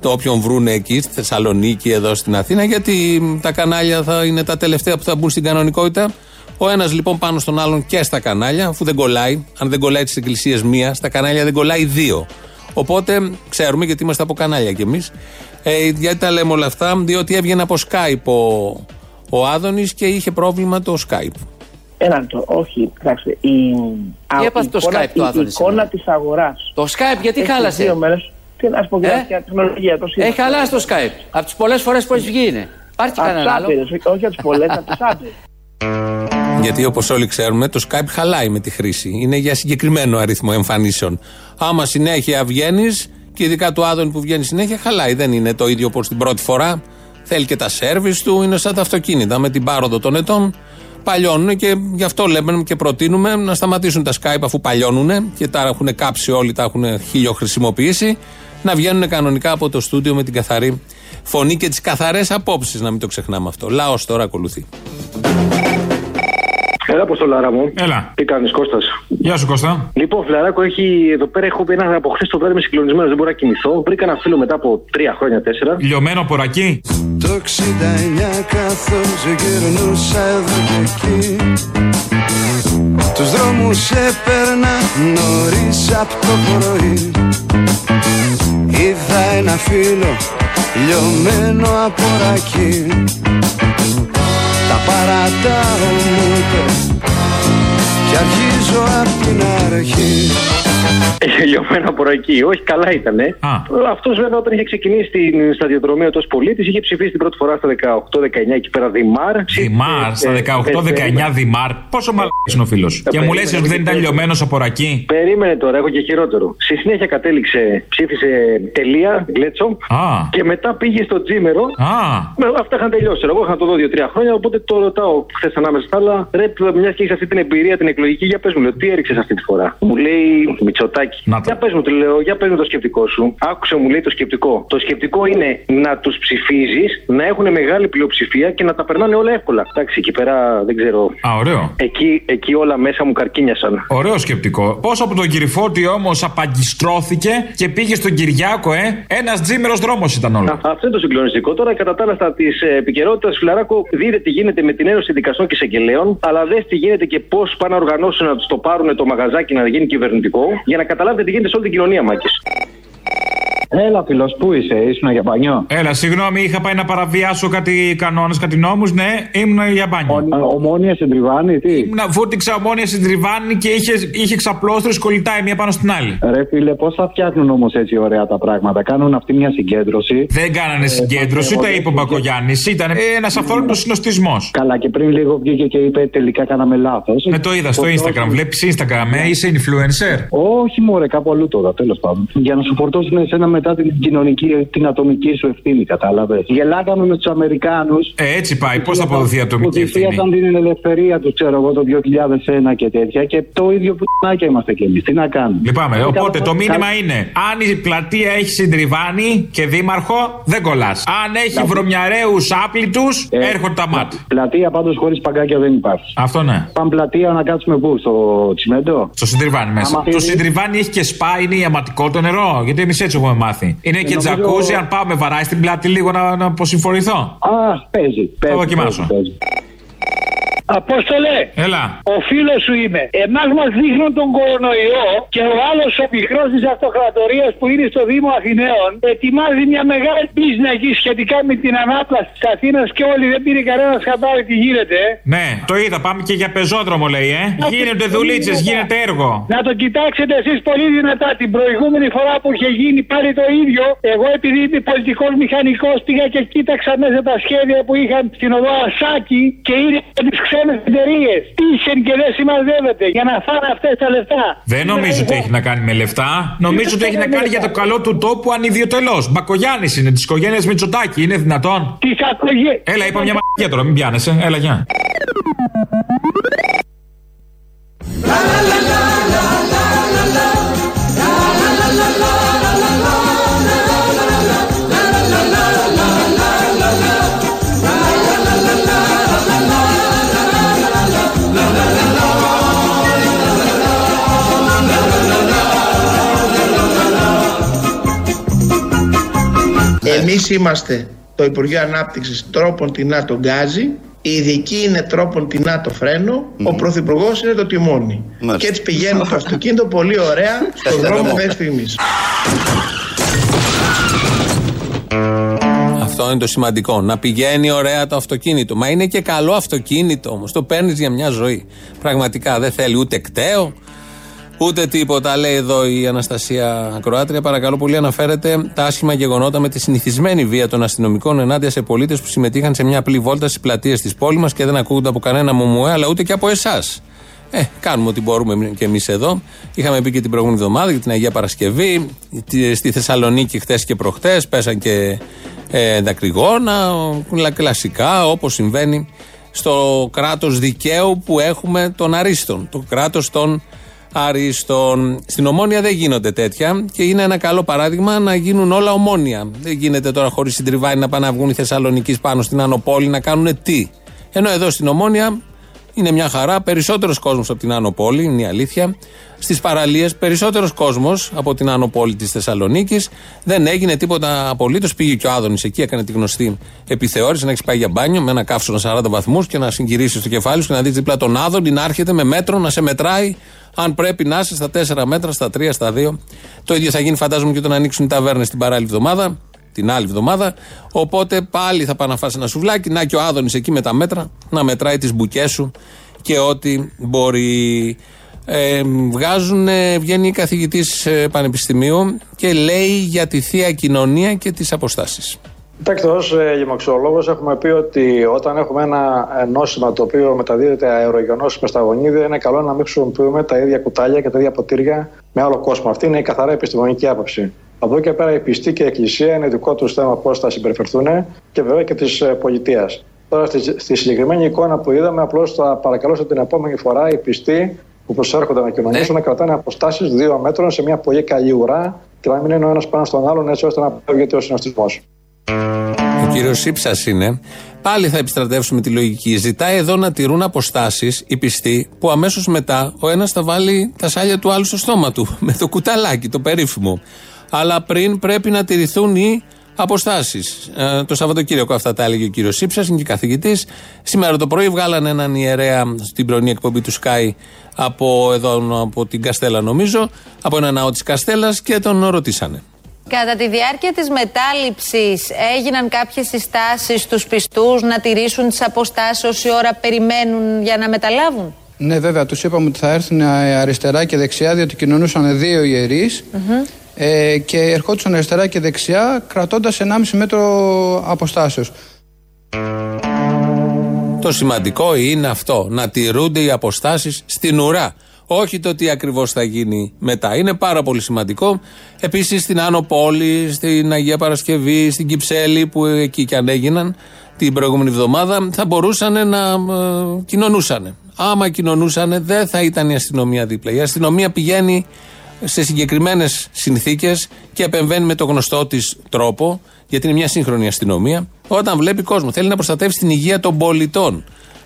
το όποιον βρούνε εκεί, στη Θεσσαλονίκη, εδώ στην Αθήνα, γιατί τα κανάλια θα είναι τα τελευταία που θα μπουν στην κανονικότητα. Ο ένας λοιπόν πάνω στον άλλον και στα κανάλια, αφού δεν κολλάει. Αν δεν κολλάει τις εκκλησίες μία, στα κανάλια δεν κολλάει δύο. Οπότε ξέρουμε, γιατί είμαστε από κανάλια κι εμείς. Ε, γιατί τα λέμε όλα αυτά, διότι έβγαινε από Skype ο, ο Άδωνης και είχε πρόβλημα το Skype. Ένα λεπτό, όχι, κοιτάξτε. Η, Τι έπαθε το εικόνα- Skype του η Άδωνη εικόνα σήμερα; της αγοράς. Το Skype γιατί χάλασε; Δύο μέρες. Τι να σου πω, Ε; για τεχνολογία. Το Έχει χαλάσει το Skype. Από τις πολλές φορές που έχει βγει είναι. Υπάρχει και κανένα άλλο; όχι από τις πολλές, από τις άπειρες. Γιατί όπως όλοι ξέρουμε, το Skype χαλάει με τη χρήση. Είναι για συγκεκριμένο αριθμό εμφανίσεων. Άμα συνέχεια βγαίνεις, και ειδικά του Άδωνη που βγαίνει συνέχεια, χαλάει. Δεν είναι το ίδιο όπως την πρώτη φορά. Θέλει και τα σέρβις του, είναι σαν τα αυτοκίνητα. Με την πάροδο των ετών παλιώνουν και γι' αυτό λέμε και προτείνουμε να σταματήσουν τα Skype αφού παλιώνουν και τα έχουν κάψει όλοι, τα έχουν χίλιο χρησιμοποιήσει. Να βγαίνουν κανονικά από το στούντιο με την καθαρή φωνή και τις καθαρές απόψεις, να μην το ξεχνάμε αυτό. Λαός τώρα ακολουθεί. Έλα, Αποστολάρα μου. Έλα. Τι κάνεις, Κώστας; Γεια σου Κώστα. Λοιπόν, Φλαράκο, έχει εδώ πέρα έχω πει ένα από χθες το βράδυ με συγκλονισμένο. Δεν μπορώ να κοιμηθώ. Βρήκα ένα φίλο μετά από τρία χρόνια, τέσσερα. Λιωμένο πορακί. Το 69 καθώς γυρνούσα εδώ και εκεί Τους δρόμους έπαιρνα νωρίς απ' το πρωί Είδα ένα φίλο λιωμένο από ρακί Τα παρατάω μου είπε Κι αρχίζω απ' την αρχή Έχει λιωμένο από εκεί. Όχι, καλά ήταν. Αυτός βέβαια όταν είχε ξεκινήσει την σταδιοδρομία του ως πολίτης είχε ψηφίσει την πρώτη φορά στα 18-19 εκεί πέρα Δημάρ. Δημάρ, στα Ε, 18-19 Δημάρ. Πόσο μαλάκι είναι ο φίλος. Και μου λες ότι δεν ήταν λιωμένος από ρακί. Περίμενε τώρα, έχω και χειρότερο. Στη συνέχεια κατέληξε, ψήφισε τελεία, γκλέτσο. Α. Και μετά πήγε στο τζίμερο. Α. Με, αυτά είχαν τελειώσει. Εγώ είχα να το δω 2-3 χρόνια, οπότε το ρωτάω χθες ανάμεσα στα άλλα. Ρε, μια και έχεις αυτή την εμπειρία την εκλογική, για πες μου, λέω, τι έριξες αυτή τη φορά; Μου λέει Μητσοτάκι. Για πες μου, του λέω, για πες μου το σκεπτικό σου. Άκουσε, μου λέει το σκεπτικό. Το σκεπτικό είναι να τους ψηφίζεις, να έχουν μεγάλη πλειοψηφία και να τα περνάνε όλα εύκολα. Εντάξει, εκεί πέρα δεν ξέρω. Α, ωραίο. Εκεί, εκεί όλα μέσα μου καρκίνιασαν. Ωραίο σκεπτικό. Πόσο από τον Κυριφώτη όμως απαγκιστρώθηκε και πήγε στον Κυριάκο, ε; Ένας τζίμερος δρόμος ήταν όλο. Α, Αυτό είναι το συγκλονιστικό. Τώρα, κατά τα άλλα, στα της επικαιρότητας, Φιλαράκο, δείτε τι γίνεται με την Ένωση Δικαστών και Εισαγγελέων, αλλά δες τι γίνεται και πώς πάνε να οργανώσουν να τους το πάρουν το μαγαζάκι να γίνει κυβερνητικό, για να καταλάβετε τι γίνεται σε όλη την κοινωνία, Μάκης. Έλα, φίλος, πού είσαι, ήσουν για μπανιό. Έλα, συγγνώμη, είχα πάει να παραβιάσω κάτι κανόνες, κάτι νόμους. Ναι, ήμουν για μπάνιο. Ομόνια στην Τριβάνη, τι; Ήμουνα, βούτυξα ομόνια στην Τριβάνη και είχε, είχε ξαπλώστρες κολλητάει μία πάνω στην άλλη. Ρε φίλε, πώς θα φτιάχνουν όμως έτσι ωραία τα πράγματα; Κάνουν αυτή μια συγκέντρωση. Δεν κάνανε συγκέντρωση, τα είπε ο Μπακογιάννης. Ήταν ένας αφόρητο συνοστισμός. Καλά, και πριν λίγο βγήκε και είπε τελικά κάναμε λάθος. Ναι, το είδα στο Instagram. Βλέπεις Instagram, ε, είσαι influencer. Όχι, μωρέ, κάπου αλλού τώρα, τέλος πάντων. Για να σου φορτώσουν εσένα μετά την κοινωνική, την ατομική σου ευθύνη, κατάλαβες. Γελάγαμε με τους Αμερικάνους. Ε, έτσι πάει. Πώς θα αποδοθεί η Που ατομική ευθύνη; θυσίασαν την ελευθερία τους, ξέρω εγώ, το 2001 και τέτοια. Και το ίδιο που είμαστε κι εμείς. Τι να κάνουμε. Λυπάμαι. Ε, Οπότε κα- το μήνυμα κα- είναι: Αν η πλατεία έχει συντριβάνι και δήμαρχο, δεν κολλάς. Αν έχει βρωμιαρέου άπλητους, Ε, έρχονται τα μάτια. Πλατεία πάντως χωρίς παγκάκια δεν υπάρχει. Αυτό ναι. Πάμε πλατεία να κάτσουμε πού, στο τσιμέντο; Στο συντριβάνι μέσα. Άμα Το θέλει- συντριβάνι έχει και σπά, είναι ιαματικό το νερό. Γιατί εμείς έτσι έχουμε μάθει. Είναι και νομίζω- τζακούζι, αν πάω με βαράει στην πλάτη λίγο να, να αποσυμφορηθώ. Α, παίζει. παίζει Θα δοκιμάσω. παίζει. Απόστολε, Έλα. ο φίλος σου είμαι. Εμάς μας δείχνουν τον κορονοϊό και ο άλλος ο πικρό της αυτοκρατορίας που είναι στο Δήμο Αθηναίων ετοιμάζει μια μεγάλη πίσνα εκεί σχετικά με την ανάπλαση της Αθήνας και όλοι δεν πήρε κανένα χαμπάρι τι γίνεται; ε. Ναι, το είδα. Πάμε και για πεζόδρομο, λέει, ε. Γίνονται δουλίτσες, γίνεται έργο. Να το κοιτάξετε εσείς πολύ δυνατά. Την προηγούμενη φορά που είχε γίνει πάλι το ίδιο, εγώ επειδή είμαι πολιτικός μηχανικός πήγα και κοίταξα μέσα τα σχέδια που είχαν στην οδό Ασάκη και είναι από τις ξένε εταιρείες. Τύχεν και δεν συμμαζεύεται για να φάνε αυτές τα λεφτά. Δεν νομίζω ότι έχει να κάνει με λεφτά. Νομίζω ότι έχει να κάνει για το καλό του τόπου ανιδιοτελώς. Μπακογιάννης είναι της οικογένειας Μητσοτάκη. Είναι δυνατόν; Τι ακογέ. Έλα, είπα μια μαγεία τώρα, μην πιάνεσαι. Έλα, γεια. Εμείς είμαστε το Υπουργείο Ανάπτυξης τρόπον τεινά τον γκάζι, η ειδική είναι τρόπον τεινά το φρένο, ο Πρωθυπουργός είναι το τιμόνι. Και έτσι πηγαίνει το αυτοκίνητο πολύ ωραία στον δρόμο μέχρι στιγμής. Αυτό είναι το σημαντικό. Να πηγαίνει ωραία το αυτοκίνητο. Μα είναι και καλό αυτοκίνητο όμως. Το παίρνεις για μια ζωή. Πραγματικά δεν θέλει ούτε κταίο, ούτε τίποτα. Λέει εδώ η Αναστασία Ακροάτρια. Παρακαλώ πολύ, αναφέρεται τα άσχημα γεγονότα με τη συνηθισμένη βία των αστυνομικών ενάντια σε πολίτες που συμμετείχαν σε μια απλή βόλτα στις πλατείες της πόλης μας και δεν ακούγονται από κανένα μομουέ, αλλά ούτε και από εσάς. Ε, κάνουμε ό,τι μπορούμε και εμείς εδώ. Είχαμε πει και την προηγούμενη εβδομάδα για την Αγία Παρασκευή. Τι- Στη Θεσσαλονίκη χθες και προχτές πέσαν και ε, δακρυγόνα. κλα- Κλασικά όπως συμβαίνει στο κράτος δικαίου που έχουμε των Αρίστων. Το κράτος των Αρίστων. Στην Ομόνια δεν γίνονται τέτοια και είναι ένα καλό παράδειγμα να γίνουν όλα ομόνια. Δεν γίνεται τώρα χωρίς συντριβάνι να πάνε να βγουν οι Θεσσαλονίκης πάνω στην Ανοπόλη να κάνουν τι. Ενώ εδώ στην Ομόνια είναι μια χαρά. Περισσότερος κόσμος από την Άνω Πόλη, είναι η αλήθεια. Στις παραλίες, περισσότερος κόσμος από την Άνω Πόλη της Θεσσαλονίκης. Δεν έγινε τίποτα απολύτως. Πήγε και ο Άδωνης εκεί, έκανε τη γνωστή επιθεώρηση να έχει πάει για μπάνιο με ένα καύσωνα 40 βαθμούς και να συγκυρίσει στο κεφάλι σου και να δεις δίπλα τον Άδωνη να έρχεται με μέτρο να σε μετράει. Αν πρέπει να είσαι στα 4 μέτρα, στα 3, στα 2. Το ίδιο θα γίνει, φαντάζομαι, και όταν ανοίξουν οι ταβέρνες την παράλληλη εβδομάδα την άλλη εβδομάδα. Οπότε πάλι θα πάει να φάσει ένα σουβλάκι. Να και ο Άδωνης εκεί με τα μέτρα να μετράει τις μπουκές σου και ό,τι μπορεί. Ε, βγάζουν, ε, βγαίνει καθηγητής πανεπιστημίου και λέει για τη θεία κοινωνία και τις αποστάσεις. Κοιτάξτε, ως γεμοξιολόγος έχουμε πει ότι όταν έχουμε ένα ε, νόσημα το οποίο μεταδίδεται αερογενώ με σταγονίδια, είναι καλό να μην χρησιμοποιούμε τα ίδια κουτάλια και τα ίδια ποτήρια με άλλο κόσμο. Αυτή είναι η καθαρά επιστημονική άποψη. Από εδώ και πέρα η πιστή και η εκκλησία είναι δικό τους θέμα πώς θα συμπεριφερθούν και βέβαια και της πολιτείας. Τώρα στη, στη συγκεκριμένη εικόνα που είδαμε, απλώς θα παρακαλώσω την επόμενη φορά οι πιστοί που προσέρχονται να κοινωνήσουν να κρατάνε αποστάσεις δύο μέτρων σε μια πολύ καλή ουρά και να μην είναι ο ένας πάνω στον άλλον έτσι ώστε να φεύγεται ο συνοστισμός. Ο κύριος Ήψα είναι. Πάλι θα επιστρατεύσουμε τη λογική. Ζητάει εδώ να τηρούν αποστάσεις οι πιστοί που αμέσως μετά ο ένας θα βάλει τα σάλια του άλλου στο στόμα του. Με το κουταλάκι, το περίφημο. Αλλά πριν πρέπει να τηρηθούν οι αποστάσεις. Ε, το Σαββατοκύριακο αυτά τα έλεγε ο κύριος Ήψα, είναι και καθηγητής. Σήμερα το πρωί βγάλανε έναν ιερέα στην πρωινή εκπομπή του Sky από εδώ, από την Καστέλα, νομίζω, από ένα ναό της Καστέλας και τον ρωτήσανε. Κατά τη διάρκεια της μετάληψης έγιναν κάποιες συστάσεις στους πιστούς να τηρήσουν τις αποστάσεις όση ώρα περιμένουν για να μεταλάβουν; Ναι, βέβαια, τους είπαμε ότι θα έρθουν αριστερά και δεξιά, διότι κοινωνούσαν δύο ιερείς, ε, και ερχόντουσαν αριστερά και δεξιά, κρατώντας 1,5 μέτρο αποστάσεως. Το σημαντικό είναι αυτό, να τηρούνται οι αποστάσεις στην ουρά. Όχι το τι ακριβώς θα γίνει μετά. Είναι πάρα πολύ σημαντικό. Επίσης στην Άνω Πόλη, στην Αγία Παρασκευή, στην Κυψέλη που εκεί και αν έγιναν την προηγούμενη εβδομάδα θα μπορούσαν να ε, κοινωνούσαν. Άμα κοινωνούσαν δεν θα ήταν η αστυνομία δίπλα. Η αστυνομία πηγαίνει σε συγκεκριμένες συνθήκες και επεμβαίνει με το γνωστό της τρόπο, γιατί είναι μια σύγχρονη αστυνομία, όταν βλέπει κόσμο. Θέλει να προστατεύσει την υγεία των πολιτών.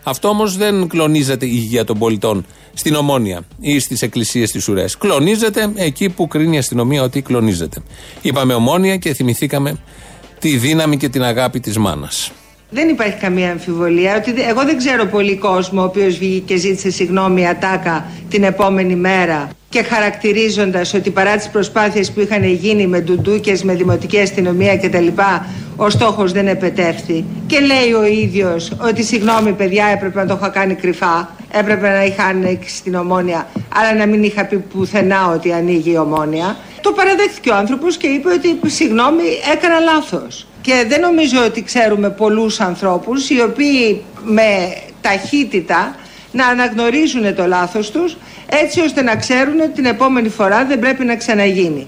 Αυτό όμως δεν κλονίζεται η υγεία των πολιτών στην Ομόνια ή στις εκκλησίες της Ουρές. Κλονίζεται εκεί που κρίνει η αστυνομία ότι κλονίζεται. Είπαμε Ομόνια και θυμηθήκαμε τη δύναμη και την αγάπη της μάνας. Δεν υπάρχει καμία αμφιβολία ότι δε- εγώ δεν ξέρω πολύ κόσμο ο οποίος βγήκε και ζήτησε συγγνώμη ατάκα την επόμενη μέρα. Και χαρακτηρίζοντας ότι παρά τις προσπάθειες που είχαν γίνει με ντουντούκες, με δημοτική αστυνομία κτλ ο στόχος δεν επετεύθη. Και λέει ο ίδιος ότι συγγνώμη παιδιά έπρεπε να το είχα κάνει κρυφά έπρεπε να είχα ανοίξει την ομόνια αλλά να μην είχα πει πουθενά ότι ανοίγει η ομόνια. Το παραδέχθηκε ο άνθρωπος και είπε ότι συγγνώμη έκανα λάθος και δεν νομίζω ότι ξέρουμε πολλούς ανθρώπους οι οποίοι με ταχύτητα να αναγνωρίζουν το λάθος τους έτσι ώστε να ξέρουν ότι την επόμενη φορά δεν πρέπει να ξαναγίνει.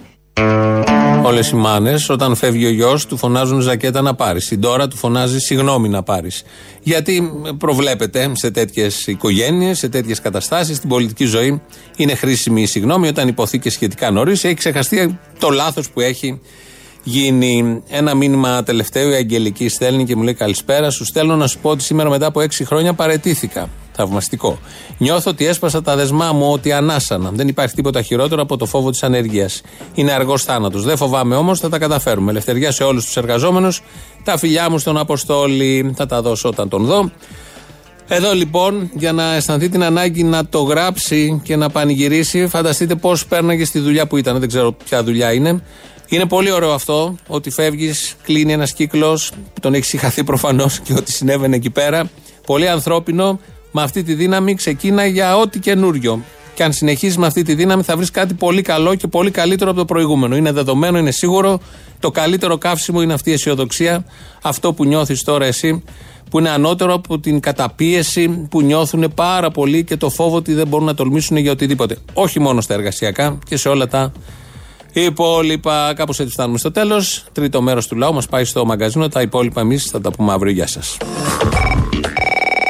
Όλες οι μάνες, όταν φεύγει ο γιος, του φωνάζουν ζακέτα να πάρεις. Η Ντόρα του φωνάζει συγγνώμη να πάρεις. Γιατί προβλέπεται σε τέτοιες οικογένειες, σε τέτοιες καταστάσεις, στην πολιτική ζωή είναι χρήσιμη η συγγνώμη. Όταν υποθεί και σχετικά νωρίς, έχει ξεχαστεί το λάθος που έχει γίνει. Ένα μήνυμα τελευταίο, η Αγγελική στέλνει και μου λέει Καλησπέρα. Σου στέλνω να σου πω ότι σήμερα μετά από έξι χρόνια παρετήθηκα. Θαυμαστικό. Νιώθω ότι έσπασα τα δεσμά μου, ότι ανάσανα. Δεν υπάρχει τίποτα χειρότερο από το φόβο της ανεργίας. Είναι αργός θάνατος. Δεν φοβάμαι όμως, θα τα καταφέρουμε. Ελευθεριά σε όλους τους εργαζόμενους. Τα φιλιά μου στον Αποστόλη θα τα δώσω όταν τον δω. Εδώ λοιπόν, για να αισθανθεί την ανάγκη να το γράψει και να πανηγυρίσει, φανταστείτε πώς πέρναγε στη δουλειά που ήταν. Δεν ξέρω ποια δουλειά είναι. Είναι πολύ ωραίο αυτό ότι φεύγεις, κλείνει ένας κύκλος, τον έχεις συγχαθεί προφανώς και ό,τι συνέβαινε εκεί πέρα. Πολύ ανθρώπινο, με αυτή τη δύναμη ξεκίνα για ό,τι καινούριο. Και αν συνεχίσει με αυτή τη δύναμη, θα βρεις κάτι πολύ καλό και πολύ καλύτερο από το προηγούμενο. Είναι δεδομένο, είναι σίγουρο. Το καλύτερο καύσιμο είναι αυτή η αισιοδοξία. Αυτό που νιώθεις τώρα εσύ, που είναι ανώτερο από την καταπίεση που νιώθουν πάρα πολύ και το φόβο ότι δεν μπορούν να τολμήσουν για οτιδήποτε. Όχι μόνο στα εργασιακά και σε όλα τα υπόλοιπα. Κάπως έτσι φτάνουμε στο τέλος. Τρίτο μέρος του λαού μας πάει στο μαγκαζίνο. Τα υπόλοιπα εμείς θα τα πούμε αύριο. Γεια σας.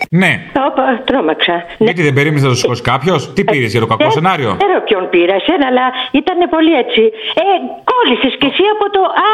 Ναι. Όπα, τρόμαξα. Γιατί δεν περίμενες να το σηκώσει κάποιος; Τι πήρες για το κακό Δεν σενάριο; ξέρω ποιον πήρα, εσένα, αλλά ήταν πολύ έτσι. Ε, κόλλησες κι εσύ από το Α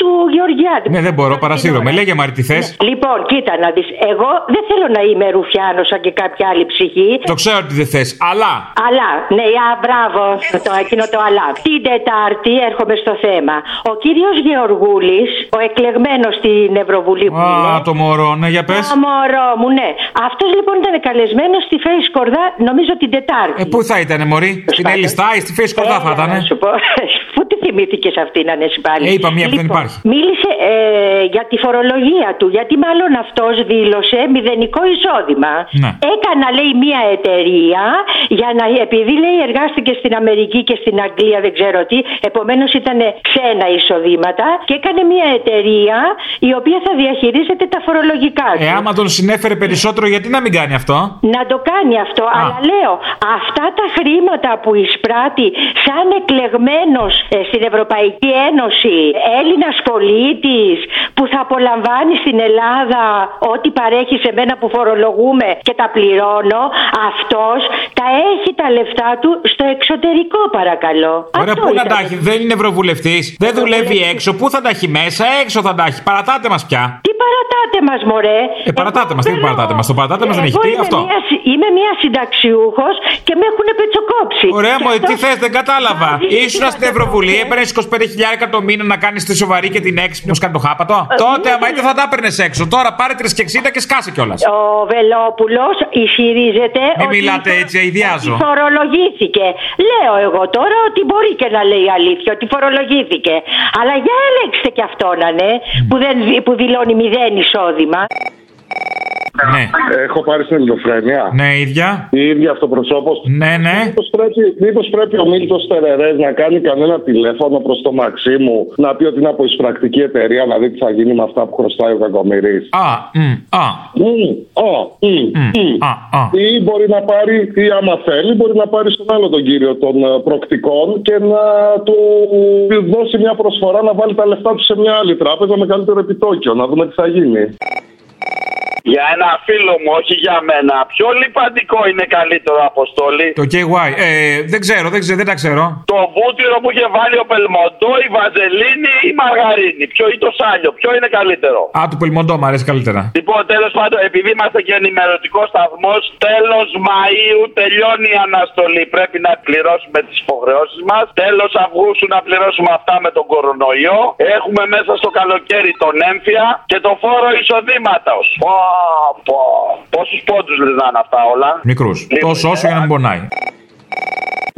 του Γεωργιάδη. Ναι, δεν μπορώ, παρασύρω. Με λέγε Μαρή, τι θες. Λοιπόν, κοίτα να δεις. Εγώ δεν θέλω να είμαι ρουφιάνος σαν και κάποια άλλη ψυχή. Το ξέρω ότι δεν θες, αλλά. Αλλά, ναι, α, μπράβο, το, εκείνο το αλλά. Την Τετάρτη έρχομαι στο θέμα. Ο κύριος Γεωργούλης, ο εκλεγμένος στην Ευρωβουλή που είναι. Α, το μωρό, ναι, για πες. Α, μωρό μου, ναι. Αυτός λοιπόν ήταν καλεσμένος στη Face Κορδά, νομίζω την Τετάρτη. Ε, πού θα ήταν, Μωρή, στην Ελιστά ή στη Face Κορδά θα ήταν. Να σου πω, πού τη θυμήθηκες αυτή να είναι πάλι; Ε, είπα μία που δεν Λοιπόν, υπάρχει. Μίλησε ε, για τη φορολογία του, γιατί μάλλον αυτός δήλωσε μηδενικό εισόδημα. Ναι. Έκανα, λέει, μία εταιρεία για να, επειδή λέει εργάστηκε στην Αμερική και στην Αγγλία, δεν ξέρω τι, επομένως ήταν ξένα εισοδήματα και έκανε μία εταιρεία η οποία θα διαχειρίζεται τα φορολογικά του. Ε, άμα τον συνέφερε περισσότερο, γιατί να μην κάνει αυτό; Να το κάνει αυτό, αλλά λέω αυτά τα χρήματα που εισπράττει σαν εκλεγμένος ε, στην Ευρωπαϊκή Ένωση Έλληνας πολίτης που θα απολαμβάνει στην Ελλάδα ό,τι παρέχει σε μένα που φορολογούμε και τα πληρώνω, αυτός τα έχει τα λεφτά του στο εξωτερικό παρακαλώ. Ωραία, πού να τα έχει, δεν είναι ευρωβουλευτής, δεν δουλεύει έξω, πού θα τα έχει μέσα, έξω θα τα έχει. Παρατάτε μας πια. Τι παρατάτε μας μωρέ; Ε, παρατάτε μας, τι παρατάτε μας, το παρατάτε μας δεν έχει Εγώ τι είμαι αυτό. Μια, συ- είμαι μια συνταξιούχος και με έχουν πετσοκόψει. Ωραία, Και μου, αυτό- τι θες, δεν κατάλαβα. Μαζί Ήσουν στην Ευρωβουλή, έπαιρνες 25.000 το μήνα να κάνεις τη σοβαρή και την έξυπνη ω κάνει το χάπατο. Τότε, άμα είτε θα τα έπαιρνες έξω. Τώρα πάρε 3,60 και σκάσε κιόλας. Ο Βελόπουλος ισχυρίζεται Μην ότι μιλάτε έτσι, αειδιάζω. ότι φορολογήθηκε. Λέω εγώ τώρα ότι μπορεί και να λέει αλήθεια, ότι φορολογήθηκε. Αλλά για έλεξτε και αυτό να είναι, που, δεν, δι- που δηλώνει μηδέν εισόδημα. Ναι. Έχω πάρει στην ελληνοφρένεια. Ναι, ίδια. Η ίδια αυτοπροσώπο. Ναι, ναι. Μήπως πρέπει, μήπως πρέπει ο Μίλτος Τερερές να κάνει κανένα τηλέφωνο προς το Μαξίμου να πει ότι είναι από εισπρακτική εταιρεία να δει τι θα γίνει με αυτά που χρωστάει ο Κακομοίρη. Α, μ, α. α, α. Ή μπορεί να πάρει, ή άμα θέλει, μπορεί να πάρει στον άλλο τον κύριο των ε, προκτικών και να του δώσει μια προσφορά να βάλει τα λεφτά του σε μια άλλη τράπεζα με καλύτερο επιτόκιο. Να δούμε τι θα γίνει. Για ένα φίλο μου, όχι για μένα. Ποιο λιπαντικό είναι καλύτερο, Αποστόλη. Το KY. Ε, δεν ξέρω, δεν ξέρω, δεν τα ξέρω. Το βούτυρο που είχε βάλει ο Πελμοντό, η Βαζελίνη ή η Μαργαρίνη. Ποιο ή το σάλιο, ποιο είναι καλύτερο. Α, του Πελμοντό μου αρέσει καλύτερα. Λοιπόν, τέλος πάντων, επειδή είμαστε και ενημερωτικό σταθμός, τέλος Μαου τελειώνει η αναστολή. Πρέπει να πληρώσουμε τις υποχρεώσεις μας. Τέλος Αυγούστου να πληρώσουμε αυτά με τον κορονοϊό. Έχουμε μέσα στο καλοκαίρι τον έμφυα και το φόρο εισοδήματος. Πόσους πόντους λένε αυτά όλα; Μικρούς. Τόσο όσο για να μην πονάει.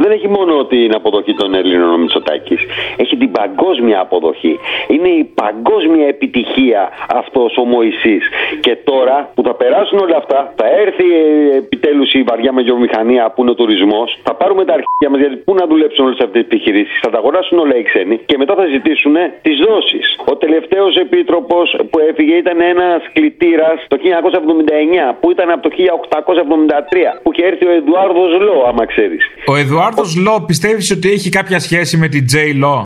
Δεν έχει μόνο την αποδοχή των Ελλήνων ο Μητσοτάκης. Έχει την παγκόσμια αποδοχή. Είναι η παγκόσμια επιτυχία αυτός ο Μωυσής. Και τώρα που θα περάσουν όλα αυτά, θα έρθει ε, επιτέλους η βαριά μεγαλομηχανία που είναι ο τουρισμός, θα πάρουμε τα αρχεία μας γιατί πού να δουλέψουν όλες αυτές τις επιχειρήσεις, θα τα αγοράσουν όλα οι ξένοι και μετά θα ζητήσουν τις δόσεις. Ο τελευταίος επίτροπος που έφυγε ήταν ένας κλητήρας το 1979 που ήταν από το 1873 που είχε έρθει ο Εδουάρδος Λό άμα ξέρεις. Ο Άρθος Λό πιστεύεις ότι έχει κάποια σχέση με την Τζέι Λό.